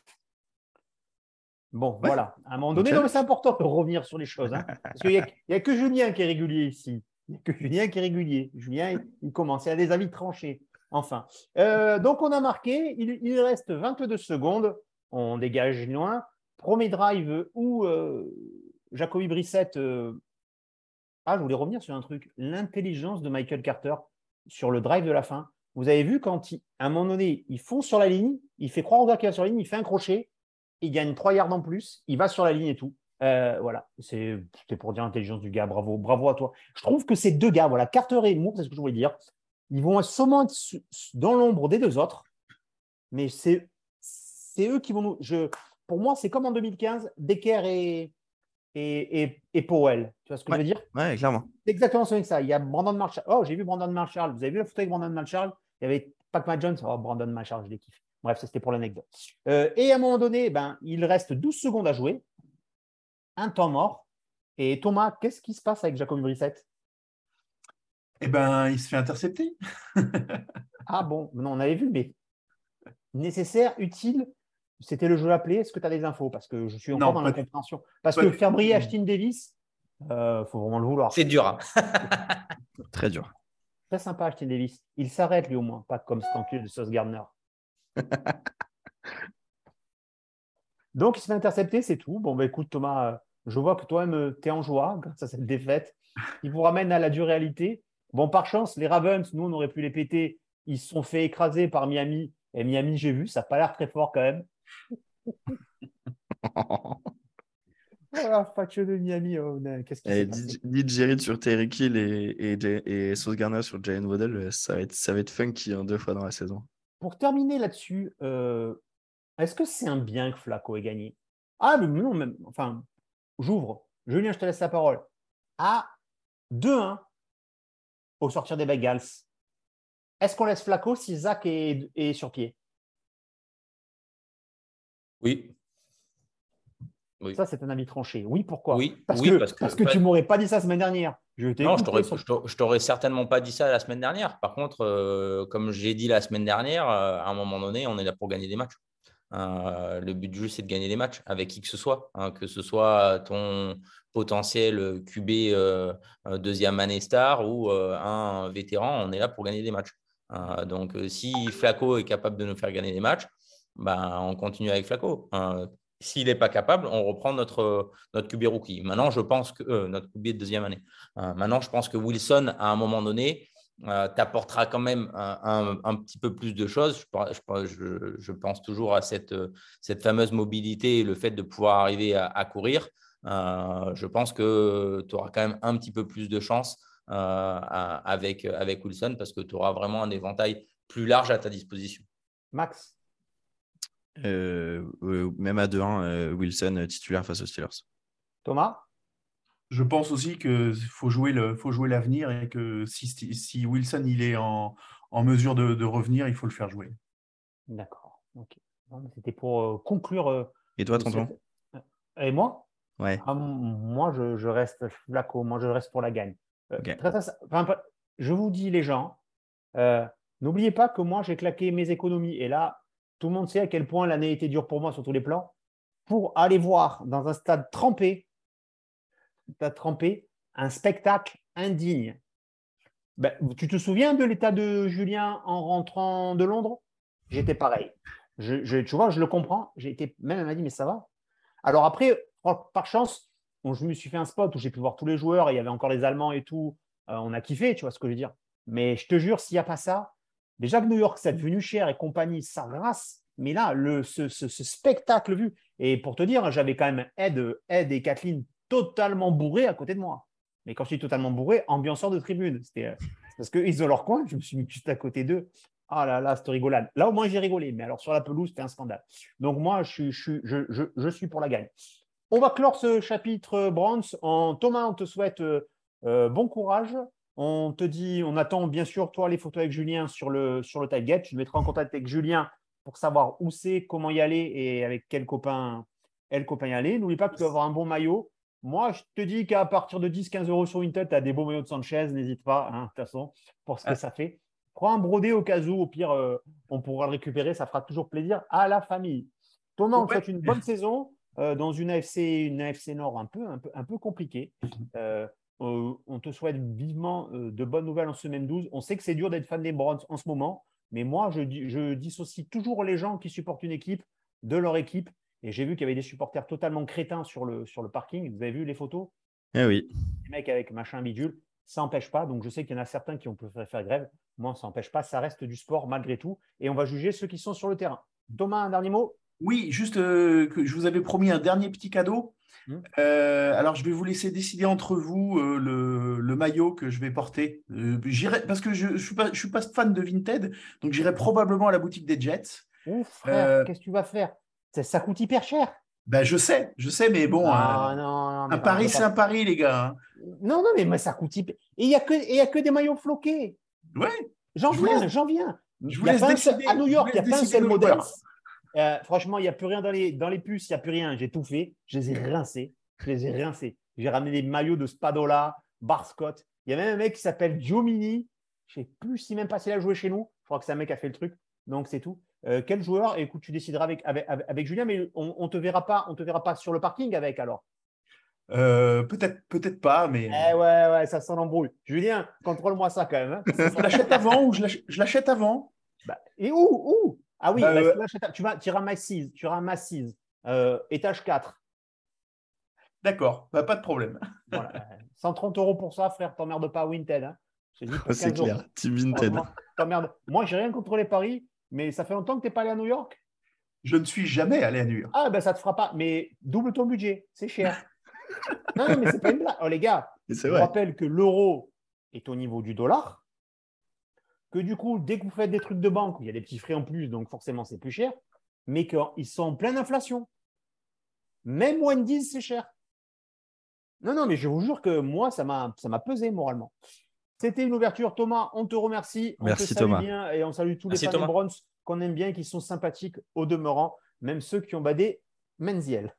Bon, voilà. À un moment donné, c'est important de revenir sur les choses. Hein, parce qu'il n'y a, que Julien qui est régulier ici. Il n'y a que Julien qui est régulier. Julien, il, commence. Il a des avis tranchés. Enfin. Euh, donc, on a marqué. Il, reste 22 secondes. On dégage loin. Premier drive où euh, Jacoby Brissett. Euh, ah, je voulais revenir sur un truc. L'intelligence de Michael Carter sur le drive de la fin. Vous avez vu quand, à un moment donné, il fonce sur la ligne, il fait croire au gars qu'il va sur la ligne, il fait un crochet, il gagne 3 yards en plus, il va sur la ligne et tout. Euh, voilà, c'est pour dire l'intelligence du gars. Bravo, bravo à toi. Je trouve que ces deux gars, voilà, Carter et Moore, c'est ce que je voulais dire, ils vont sûrement être dans l'ombre des deux autres, mais c'est eux qui vont nous. Je, pour moi, c'est comme en 2015, Decker et, et, et, Powell. Tu vois ce que je veux dire? Ouais, clairement. C'est exactement ça. Il y a Brandon Marshall. Oh, j'ai vu Brandon Marshall. Vous avez vu la photo avec Brandon Marshall? Il y avait Pac-Man Jones. Oh, Brandon Marshall, je l'ai kiffé. Bref, ça c'était pour l'anecdote. Euh, et à un moment donné, ben, il reste 12 secondes à jouer, un temps mort. Et Thomas, qu'est-ce qui se passe avec Jacob Brissett Eh ben, il se fait intercepter. ah bon, non, on avait vu, mais nécessaire, utile, c'était le jeu appelé. Est-ce que tu as des infos? Parce que je suis encore dans la compréhension. Parce que faire briller Ashton Davis, il euh, faut vraiment le vouloir. C'est dur. Hein. Très dur. Très sympa, Ashton Davis. Il s'arrête lui au moins, pas comme ce de Sauce Gardner. Donc, il se fait intercepter, c'est tout. Bon, bah, écoute, Thomas, euh, je vois que toi-même, euh, tu es en joie grâce à cette défaite. Il vous ramène à la dure réalité. Bon, par chance, les Ravens, nous, on aurait pu les péter. Ils se sont fait écraser par Miami. Et Miami, j'ai vu, ça n'a pas l'air très fort quand même. Voilà, facture de Miami. Oh, qu'est-ce qui Jerry sur Terry Hill et, et, et Sauce Garner sur Jalen Waddell, ça va, être, ça va être funky hein, deux fois dans la saison. Pour terminer là-dessus, euh, est-ce que c'est un bien que Flaco ait gagné? Ah, mais non, même, enfin, j'ouvre. Julien, je te laisse la parole. À 2-1 au sortir des Bengals, est-ce qu'on laisse Flaco si Zach est, sur pied? Oui. Ça, c'est un avis tranché. Oui, pourquoi? Oui, parce, que, parce que, parce que tu m'aurais pas dit ça la semaine dernière. Je non, je t'aurais certainement pas dit ça la semaine dernière. Par contre, euh, comme j'ai dit la semaine dernière, euh, à un moment donné, on est là pour gagner des matchs. Euh, le but du jeu, c'est de gagner des matchs avec qui que ce soit, hein, que ce soit ton potentiel QB deuxième année star ou un vétéran, on est là pour gagner des matchs. Donc, si Flaco est capable de nous faire gagner des matchs, ben, on continue avec Flaco. S'il n'est pas capable, on reprend notre, notre QB rookie. Maintenant, je pense que notre QB de deuxième année. maintenant, je pense que Wilson, à un moment donné, euh, t'apportera quand même un, petit peu plus de choses. Je, pense toujours à cette, fameuse mobilité et le fait de pouvoir arriver à, courir. Euh, je pense que tu auras quand même un petit peu plus de chance euh, avec, avec Wilson parce que tu auras vraiment un éventail plus large à ta disposition. Max Même à 2-1, Wilson titulaire face aux Steelers. Thomas? Je pense aussi qu'il faut jouer le, faut jouer l'avenir et que si, si, Wilson il est en, en mesure de, de, revenir, il faut le faire jouer. D'accord. C'était pour euh, conclure. Euh, et toi, tonton Et moi? Ouais. Ah, moi, je, je, reste Flaco. Moi, je reste pour la gagne. Euh, je vous dis, les gens, n'oubliez pas que moi, j'ai claqué mes économies. Et là, tout le monde sait à quel point l'année était dure pour moi sur tous les plans. Pour aller voir dans un stade trempé as trempé un spectacle indigne. Ben, tu te souviens de l'état de Julien en rentrant de Londres? J'étais pareil. Je, tu vois, je le comprends. J'ai été, même elle m'a dit, mais ça va. Alors après, oh, par chance, je me suis fait un spot où j'ai pu voir tous les joueurs. il y avait encore les Allemands et tout. Euh, on a kiffé, tu vois ce que je veux dire. Mais je te jure, s'il n'y a pas ça, déjà que New York, c'est devenu cher et compagnie, ça grâce. Mais là, ce, spectacle vu, et pour te dire, j'avais quand même Ed, Ed et Kathleen totalement bourré à côté de moi. Mais quand je suis totalement bourré, ambianceur de tribune. C'était euh, parce qu'ils ont leur coin, je me suis mis juste à côté d'eux. Ah là là, c'était rigolade. Là, au moins, j'ai rigolé. Mais alors, sur la pelouse, c'était un scandale. Donc, moi, je, suis pour la gagne. On va clore ce chapitre euh, bronze en Thomas, on te souhaite euh, bon courage. On te dit, on attend bien sûr, toi, les photos avec Julien sur le, sur le Tailgate. Tu te mettras en contact avec Julien pour savoir où c'est, comment y aller et avec quel copain, quel copain y aller. N'oublie pas que tu dois avoir un bon maillot. Moi, je te dis qu'à partir de 10-15 euros sur Vinted, tu as des beaux maillots de Sanchez, n'hésite pas, hein, de toute façon, pour ce que ah. ça fait. Prends un brodé au cas où, au pire, euh, on pourra le récupérer, ça fera toujours plaisir à la famille. Thomas, on te souhaite une bonne saison euh, dans une AFC, une AFC Nord un peu, un peu, un peu compliquée. Euh, on te souhaite vivement de bonnes nouvelles en semaine 12. On sait que c'est dur d'être fan des Browns en ce moment, mais moi, je, je dissocie toujours les gens qui supportent une équipe de leur équipe et j'ai vu qu'il y avait des supporters totalement crétins sur le, sur le parking. Vous avez vu les photos? Eh oui. Les mecs avec machin bidule. Ça n'empêche pas. Donc, je sais qu'il y en a certains qui ont préféré faire grève. Moi, ça n'empêche pas. Ça reste du sport malgré tout. Et on va juger ceux qui sont sur le terrain. Thomas, un dernier mot? Oui, juste euh, que je vous avais promis un dernier petit cadeau. Hmm. Euh, alors, je vais vous laisser décider entre vous euh, le, maillot que je vais porter. j'irai parce que je ne suis, pas, je suis pas fan de Vinted, donc j'irai probablement à la boutique des Jets. Ouf, frère, qu'est-ce que tu vas faire? Ça, coûte hyper cher. Ben, je sais, je sais, mais bon, un, pari, c'est un pari, les gars. Hein. Non, non, mais ça coûte hyper. Et il n'y a, que, a que des maillots floqués. Ouais. J'en viens, j'en viens. Je vous laisse décider, à New York, il y a plein de seul modèles. Euh, franchement, il n'y a plus rien dans les, dans les puces, il n'y a plus rien. J'ai tout fait. Je les ai rincés. Je les ai rincés. J'ai ramené des maillots de Spadola, Barscott. Il y a même un mec qui s'appelle Giomini. Je ne sais plus si même pas s'il a joué chez nous. Je crois que c'est un mec qui a fait le truc. Donc, c'est tout. Euh, quel joueur? Écoute, tu décideras avec, avec, Julien, mais on ne te, verra pas, on te verra pas sur le parking avec alors. Euh, peut-être, peut-être pas, mais. Eh ouais, ouais, ça sent l'embrouille. Julien, contrôle-moi ça quand même. Hein. je l'achète avant ou je l'achète avant? Bah, Et où, où? Ah oui, bah, euh, tu, vas, tu ramasses, tu ramasses étage 4. D'accord, bah, pas de problème. 130 euros pour ça, frère, t'emmerdes pas à Winted. Hein. C'est clair, Team Vinted. Moi, j'ai rien contre les paris, mais ça fait longtemps que tu n'es pas allé à New York? Je ne suis jamais allé à New York. Ah, ben ça ne te fera pas. Mais double ton budget, c'est cher. non, non, mais c'est pas une blague. Oh, les gars, je vous rappelle que l'euro est au niveau du dollar. Que du coup, dès que vous faites des trucs de banque, il y a des petits frais en plus, donc forcément c'est plus cher, mais qu'ils sont en pleine inflation. Même Wendy's, c'est cher. Non, non, mais je vous jure que moi, ça m'a pesé moralement. C'était une ouverture. Thomas, on te remercie. On Merci te salue Thomas. Bien et on salue tous les fans de Browns qu'on aime bien, qui sont sympathiques au demeurant, même ceux qui ont badé Menziel.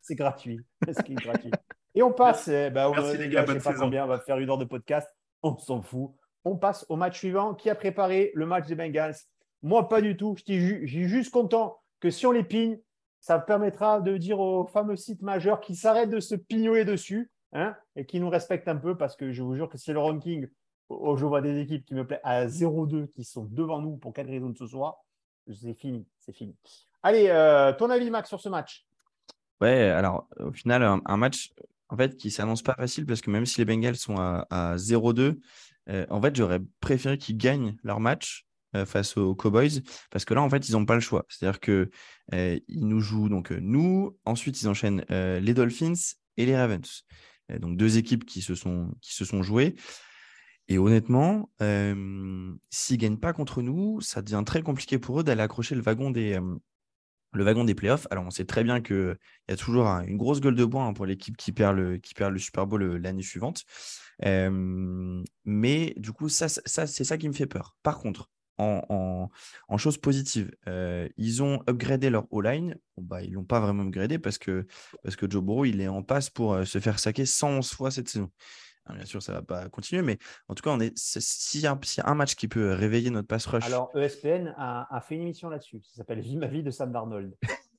C'est gratuit. C'est gratuit. Et on passe. Merci, bah, Merci les gars, bonne pas combien, on va faire une heure de podcast. On s'en fout. On passe au match suivant. Qui a préparé le match des Bengals? Moi, pas du tout. Je suis juste content que si on les pigne, ça permettra de dire aux fameux sites majeurs qu'ils s'arrêtent de se pignoler dessus Hein, et qui nous respecte un peu parce que je vous jure que c'est le ranking oh, je vois des équipes qui me plaisent à 0-2 qui sont devant nous pour quelle raison de ce soir. C'est fini, c'est fini. Allez, euh, ton avis, Max, sur ce match? Ouais, alors au final, un, match en fait qui s'annonce pas facile parce que même si les Bengals sont à, 0-2, euh, en fait, j'aurais préféré qu'ils gagnent leur match euh, face aux Cowboys parce que là, en fait, ils n'ont pas le choix. C'est-à-dire que ils nous jouent donc nous, ensuite ils enchaînent les Dolphins et les Ravens. donc deux équipes qui se sont qui se sont jouées. Et honnêtement, s'ils ne gagnent pas contre nous, ça devient très compliqué pour eux d'aller accrocher le wagon des, le wagon des playoffs. Alors, on sait très bien qu'il y a toujours une grosse gueule de bois hein, pour l'équipe qui, perd le, qui perd le Super Bowl l'année suivante. mais du coup, ça, ça c'est ça qui me fait peur. Par contre, en, en, chose positive, ils ont upgradé leur O-line. bah, ils ne l'ont pas vraiment upgradé parce que, parce que Joe Burrow, il est en passe pour se faire saquer 111 fois cette saison. Ah, bien sûr, ça ne va pas continuer, mais en tout cas, s'il y, a un match qui peut réveiller notre pass rush. Alors, ESPN a, fait une émission là-dessus. Ça s'appelle Vie ma vie de Sam Darnold.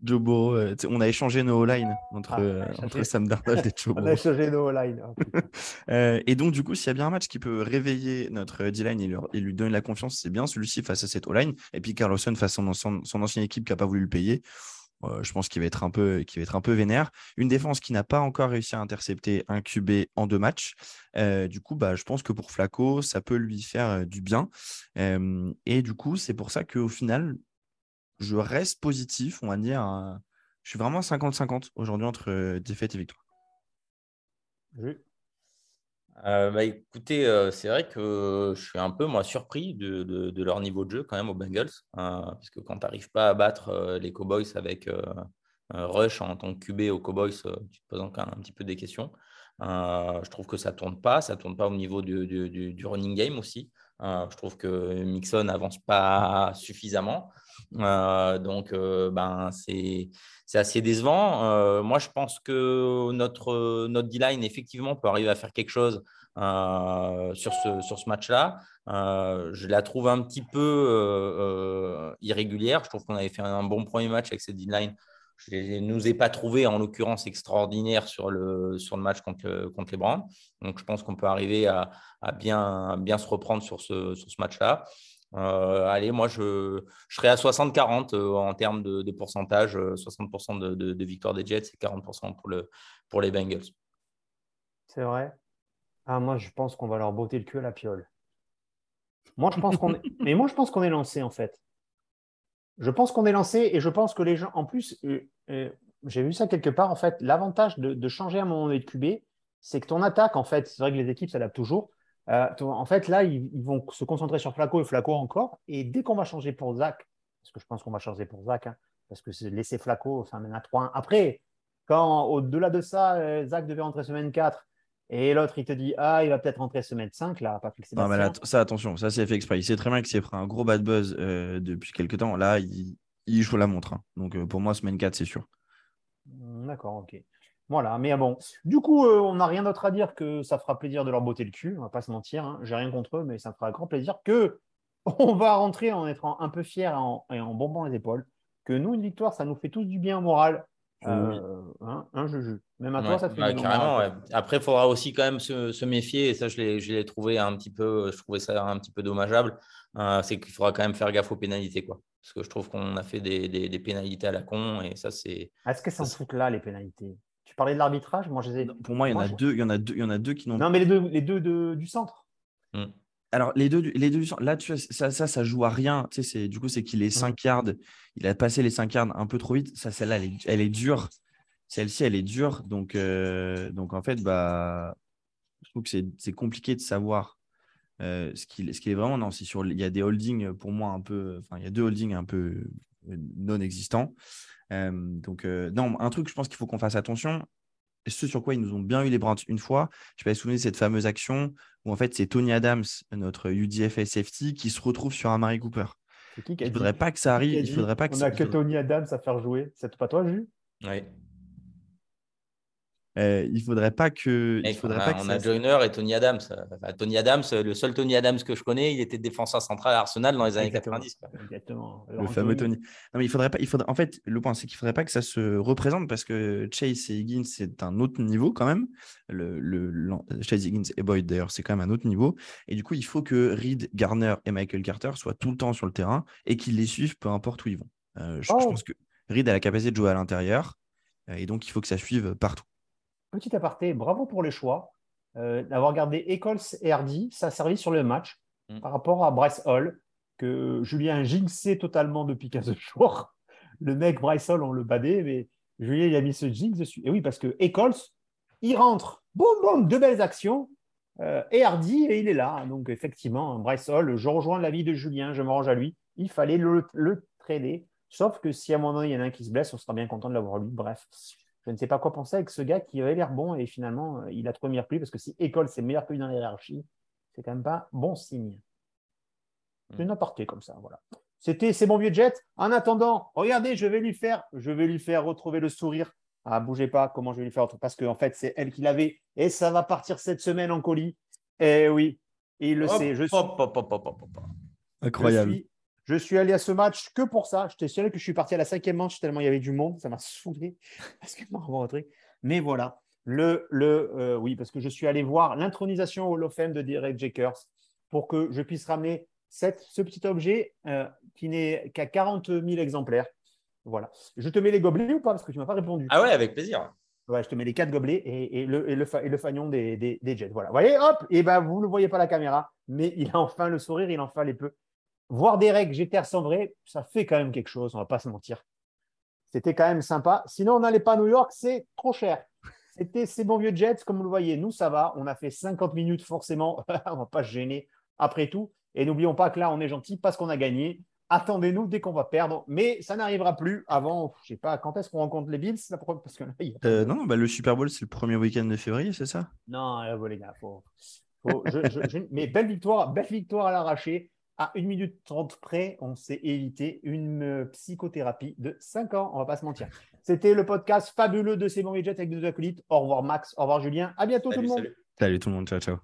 Joe Burrow, euh, on a échangé nos line entre, ah, euh, entre Sam Darnold et Joe On a échangé nos line. Oh, euh, et donc, du coup, s'il y a bien un match qui peut réveiller notre D-line et, lui donner la confiance, c'est bien celui-ci face à cette O-line. Et puis Carlson face à son, son ancienne équipe qui n'a pas voulu le payer. Euh, je pense qu'il va, être un peu, va être un peu vénère. Une défense qui n'a pas encore réussi à intercepter un QB en deux matchs. Euh, du coup, bah, je pense que pour Flaco, ça peut lui faire euh, du bien. et du coup, c'est pour ça qu'au final, je reste positif, on va dire. je suis vraiment 50-50 aujourd'hui entre défaite et victoire. Euh, bah, écoutez, euh, c'est vrai que je suis un peu moi surpris de, leur niveau de jeu quand même aux Bengals, hein, parce que quand tu n'arrives pas à battre euh, les Cowboys avec Rush en tant que QB aux Cowboys, tu te poses encore un petit peu des questions. je trouve que ça tourne pas, ça tourne pas au niveau du running game aussi. Je trouve que Mixon n'avance pas suffisamment. donc, ben, c'est assez décevant. Euh, moi, je pense que notre, notre D-line, effectivement, peut arriver à faire quelque chose euh, sur ce, sur ce match-là. Euh, je la trouve un petit peu irrégulière. Je trouve qu'on avait fait un bon premier match avec cette D-line. Je ne nous ai pas trouvé, en l'occurrence, extraordinaire sur le, sur le match contre, contre les Browns. Donc, je pense qu'on peut arriver à, à, bien, bien se reprendre sur ce, sur ce match-là. Euh, allez, moi, je, je, serais à 60-40 euh, en termes de, pourcentage. 60% euh, de, de, victoire des Jets et 40% pour, le, pour les Bengals. C'est vrai. Ah, moi, je pense qu'on va leur botter le cul à la piole. Moi, je pense qu'on est... Mais moi, je pense qu'on est lancé, en fait. Je pense qu'on est lancé et je pense que les gens, en plus, j'ai vu ça quelque part, en fait, l'avantage de, changer à un moment donné de QB, c'est que ton attaque, en fait, c'est vrai que les équipes s'adaptent toujours, euh, en fait, là, ils, vont se concentrer sur Flaco et Flaco encore. Et dès qu'on va changer pour Zach, parce que je pense qu'on va changer pour Zach, hein, parce que c'est laisser Flaco, enfin, maintenant 3-1. Après, quand au-delà de ça, euh, Zach devait rentrer semaine 4 et l'autre, il te dit Ah, il va peut-être rentrer semaine 5, là, pas Non, mais ça, attention, ça, c'est fait exprès. Il sait très bien qu'il s'est pris un gros bad buzz euh, depuis quelques temps. Là, il, joue la montre. Hein. Donc, pour moi, semaine 4, c'est sûr. D'accord, ok. Voilà, mais bon, du coup, euh, on n'a rien d'autre à dire que ça fera plaisir de leur botter le cul, on va pas se mentir, hein. j'ai rien contre eux, mais ça me fera grand plaisir que on va rentrer en étant un peu fiers et en, bombant les épaules, que nous, une victoire, ça nous fait tous du bien au moral. Euh, hein, un juju. Même à toi, ça te fait du bien. Après, il faudra aussi quand même se, méfier, et ça, je l'ai trouvé un petit peu, je trouvais ça un petit peu dommageable, euh, c'est qu'il faudra quand même faire gaffe aux pénalités. Quoi. Parce que je trouve qu'on a fait des, pénalités à la con, et ça, c'est. Est-ce que ça se fout là, les pénalités? Tu parlais de l'arbitrage? Moi, je Pour moi, il y en a deux. Il y en a deux. Il y en a deux qui n'ont. Non, mais les deux, les deux du centre. Hmm. Alors, les deux, les deux là, tu ça, ça, ça joue à rien. Tu sais, du coup, c'est qu'il est 5 yards. Il a passé les 5 yards un peu trop vite. Ça, celle-là, elle est, elle est dure. Celle-ci, elle est dure. Donc, euh, donc en fait, bah, je trouve que c'est compliqué de savoir euh, ce qu'il est vraiment. Non, sur, il y a des holdings pour moi un peu. Enfin, il y a deux holdings un peu non existants donc, non, un truc, je pense qu'il faut qu'on fasse attention. Ce sur quoi ils nous ont bien eu les Browns une fois, je vais me souvenir de cette fameuse action où en fait c'est Tony Adams, notre UDF SFT, qui se retrouve sur un Mary Cooper. il ne faudrait pas que ça arrive. Il faudrait pas que On n'a que Tony Adams à faire jouer. C'est pas toi, Jules? Oui. Euh, il faudrait pas que. Mec, il faudrait on a, pas que on ça a Joyner et Tony Adams. Enfin, Tony Adams, le seul Tony Adams que je connais, il était défenseur central à Arsenal dans les années Exactement. 90. quoi. Exactement. Le fameux Tony. Non, mais il faudrait pas. Il faudrait, en fait, le point, c'est qu'il faudrait pas que ça se représente parce que Chase et Higgins, c'est un autre niveau quand même. Le, le, Chase Higgins et Boyd, d'ailleurs, c'est quand même un autre niveau. Et du coup, il faut que Reed, Garner et Michael Carter soient tout le temps sur le terrain et qu'ils les suivent peu importe où ils vont. Euh, je, je Oh. pense que Reed a la capacité de jouer à l'intérieur euh, et donc il faut que ça suive partout. Petit aparté, bravo pour les choix. Euh, D'avoir gardé Eccles et Hardy, ça a servi sur le match Mm. par rapport à Bryce Hall, que Julien jinxait totalement depuis 15 jours. Le mec, Bryce Hall, on le badait, mais Julien, il a mis ce jinx dessus. Et oui, parce que Eccles, il rentre, boum, boum, deux belles actions, euh, et Hardy, et il est là. Donc, effectivement, Bryce Hall, je rejoins l'avis de Julien, je me range à lui. Il fallait le, le trader, sauf que si à un moment donné, il y en a un qui se blesse, on sera bien content de l'avoir lui. Bref, je ne sais pas quoi penser avec ce gars qui avait l'air bon et finalement, euh, il a trouvé meilleur que lui parce que si École c'est meilleur que lui dans la hiérarchie, c'est quand même pas bon signe. C'est une aparté comme ça, voilà. C'était c'est mon vieux jet. En attendant, regardez, je vais lui faire, je vais lui faire retrouver le sourire. Ah, bougez pas, comment je vais lui faire retrouver? Parce qu'en fait, c'est elle qui l'avait et ça va partir cette semaine en colis. Eh oui, il le Hop, sait. Je suis, hop, hop, hop, hop, hop, hop. Incroyable. je suis, je suis allé à ce match que pour ça. Je t'ai signalé que je suis parti à la cinquième manche tellement il y avait du monde. Ça m'a saoulé. Parce que un truc. Mais voilà. Le, le, euh, oui, parce que je suis allé voir l'intronisation au Hall of Fame de Derek Jakers pour que je puisse ramener cette, ce petit objet euh, qui n'est qu'à 40 000 exemplaires. Voilà. Je te mets les gobelets ou pas? Parce que tu ne m'as pas répondu. Ah ouais, avec plaisir. Ouais, je te mets les quatre gobelets et, et le, et, le, fa- et le fanion des, des, des Jets. Voilà. Vous voyez, hop, et ben vous ne le voyez pas à la caméra, mais il a enfin le sourire, il a enfin les peu. Voir des règles Jeter sans vrai, ça fait quand même quelque chose, on va pas se mentir. C'était quand même sympa. Sinon, on n'allait pas à New York, c'est trop cher. C'était ces bons vieux Jets, comme vous le voyez. Nous, ça va. On a fait 50 minutes, forcément. on ne va pas se gêner après tout. Et n'oublions pas que là, on est gentil parce qu'on a gagné. Attendez-nous dès qu'on va perdre. Mais ça n'arrivera plus avant, je sais pas, quand est-ce qu'on rencontre les Bills la pro- Parce que là, il y a- Euh, non, bah, le Super Bowl, c'est le premier week-end de février, c'est ça? Non, là, bon, les gars, faut, faut- je- je- je- mais belle victoire, belle victoire à l'arraché. À 1 minute 30 près, on s'est évité une euh, psychothérapie de 5 ans, on va pas se mentir. C'était le podcast fabuleux de ces bons Jets avec deux acolytes. Au revoir Max, au revoir Julien. À bientôt tout le monde. salut. Salut tout le monde, ciao, ciao.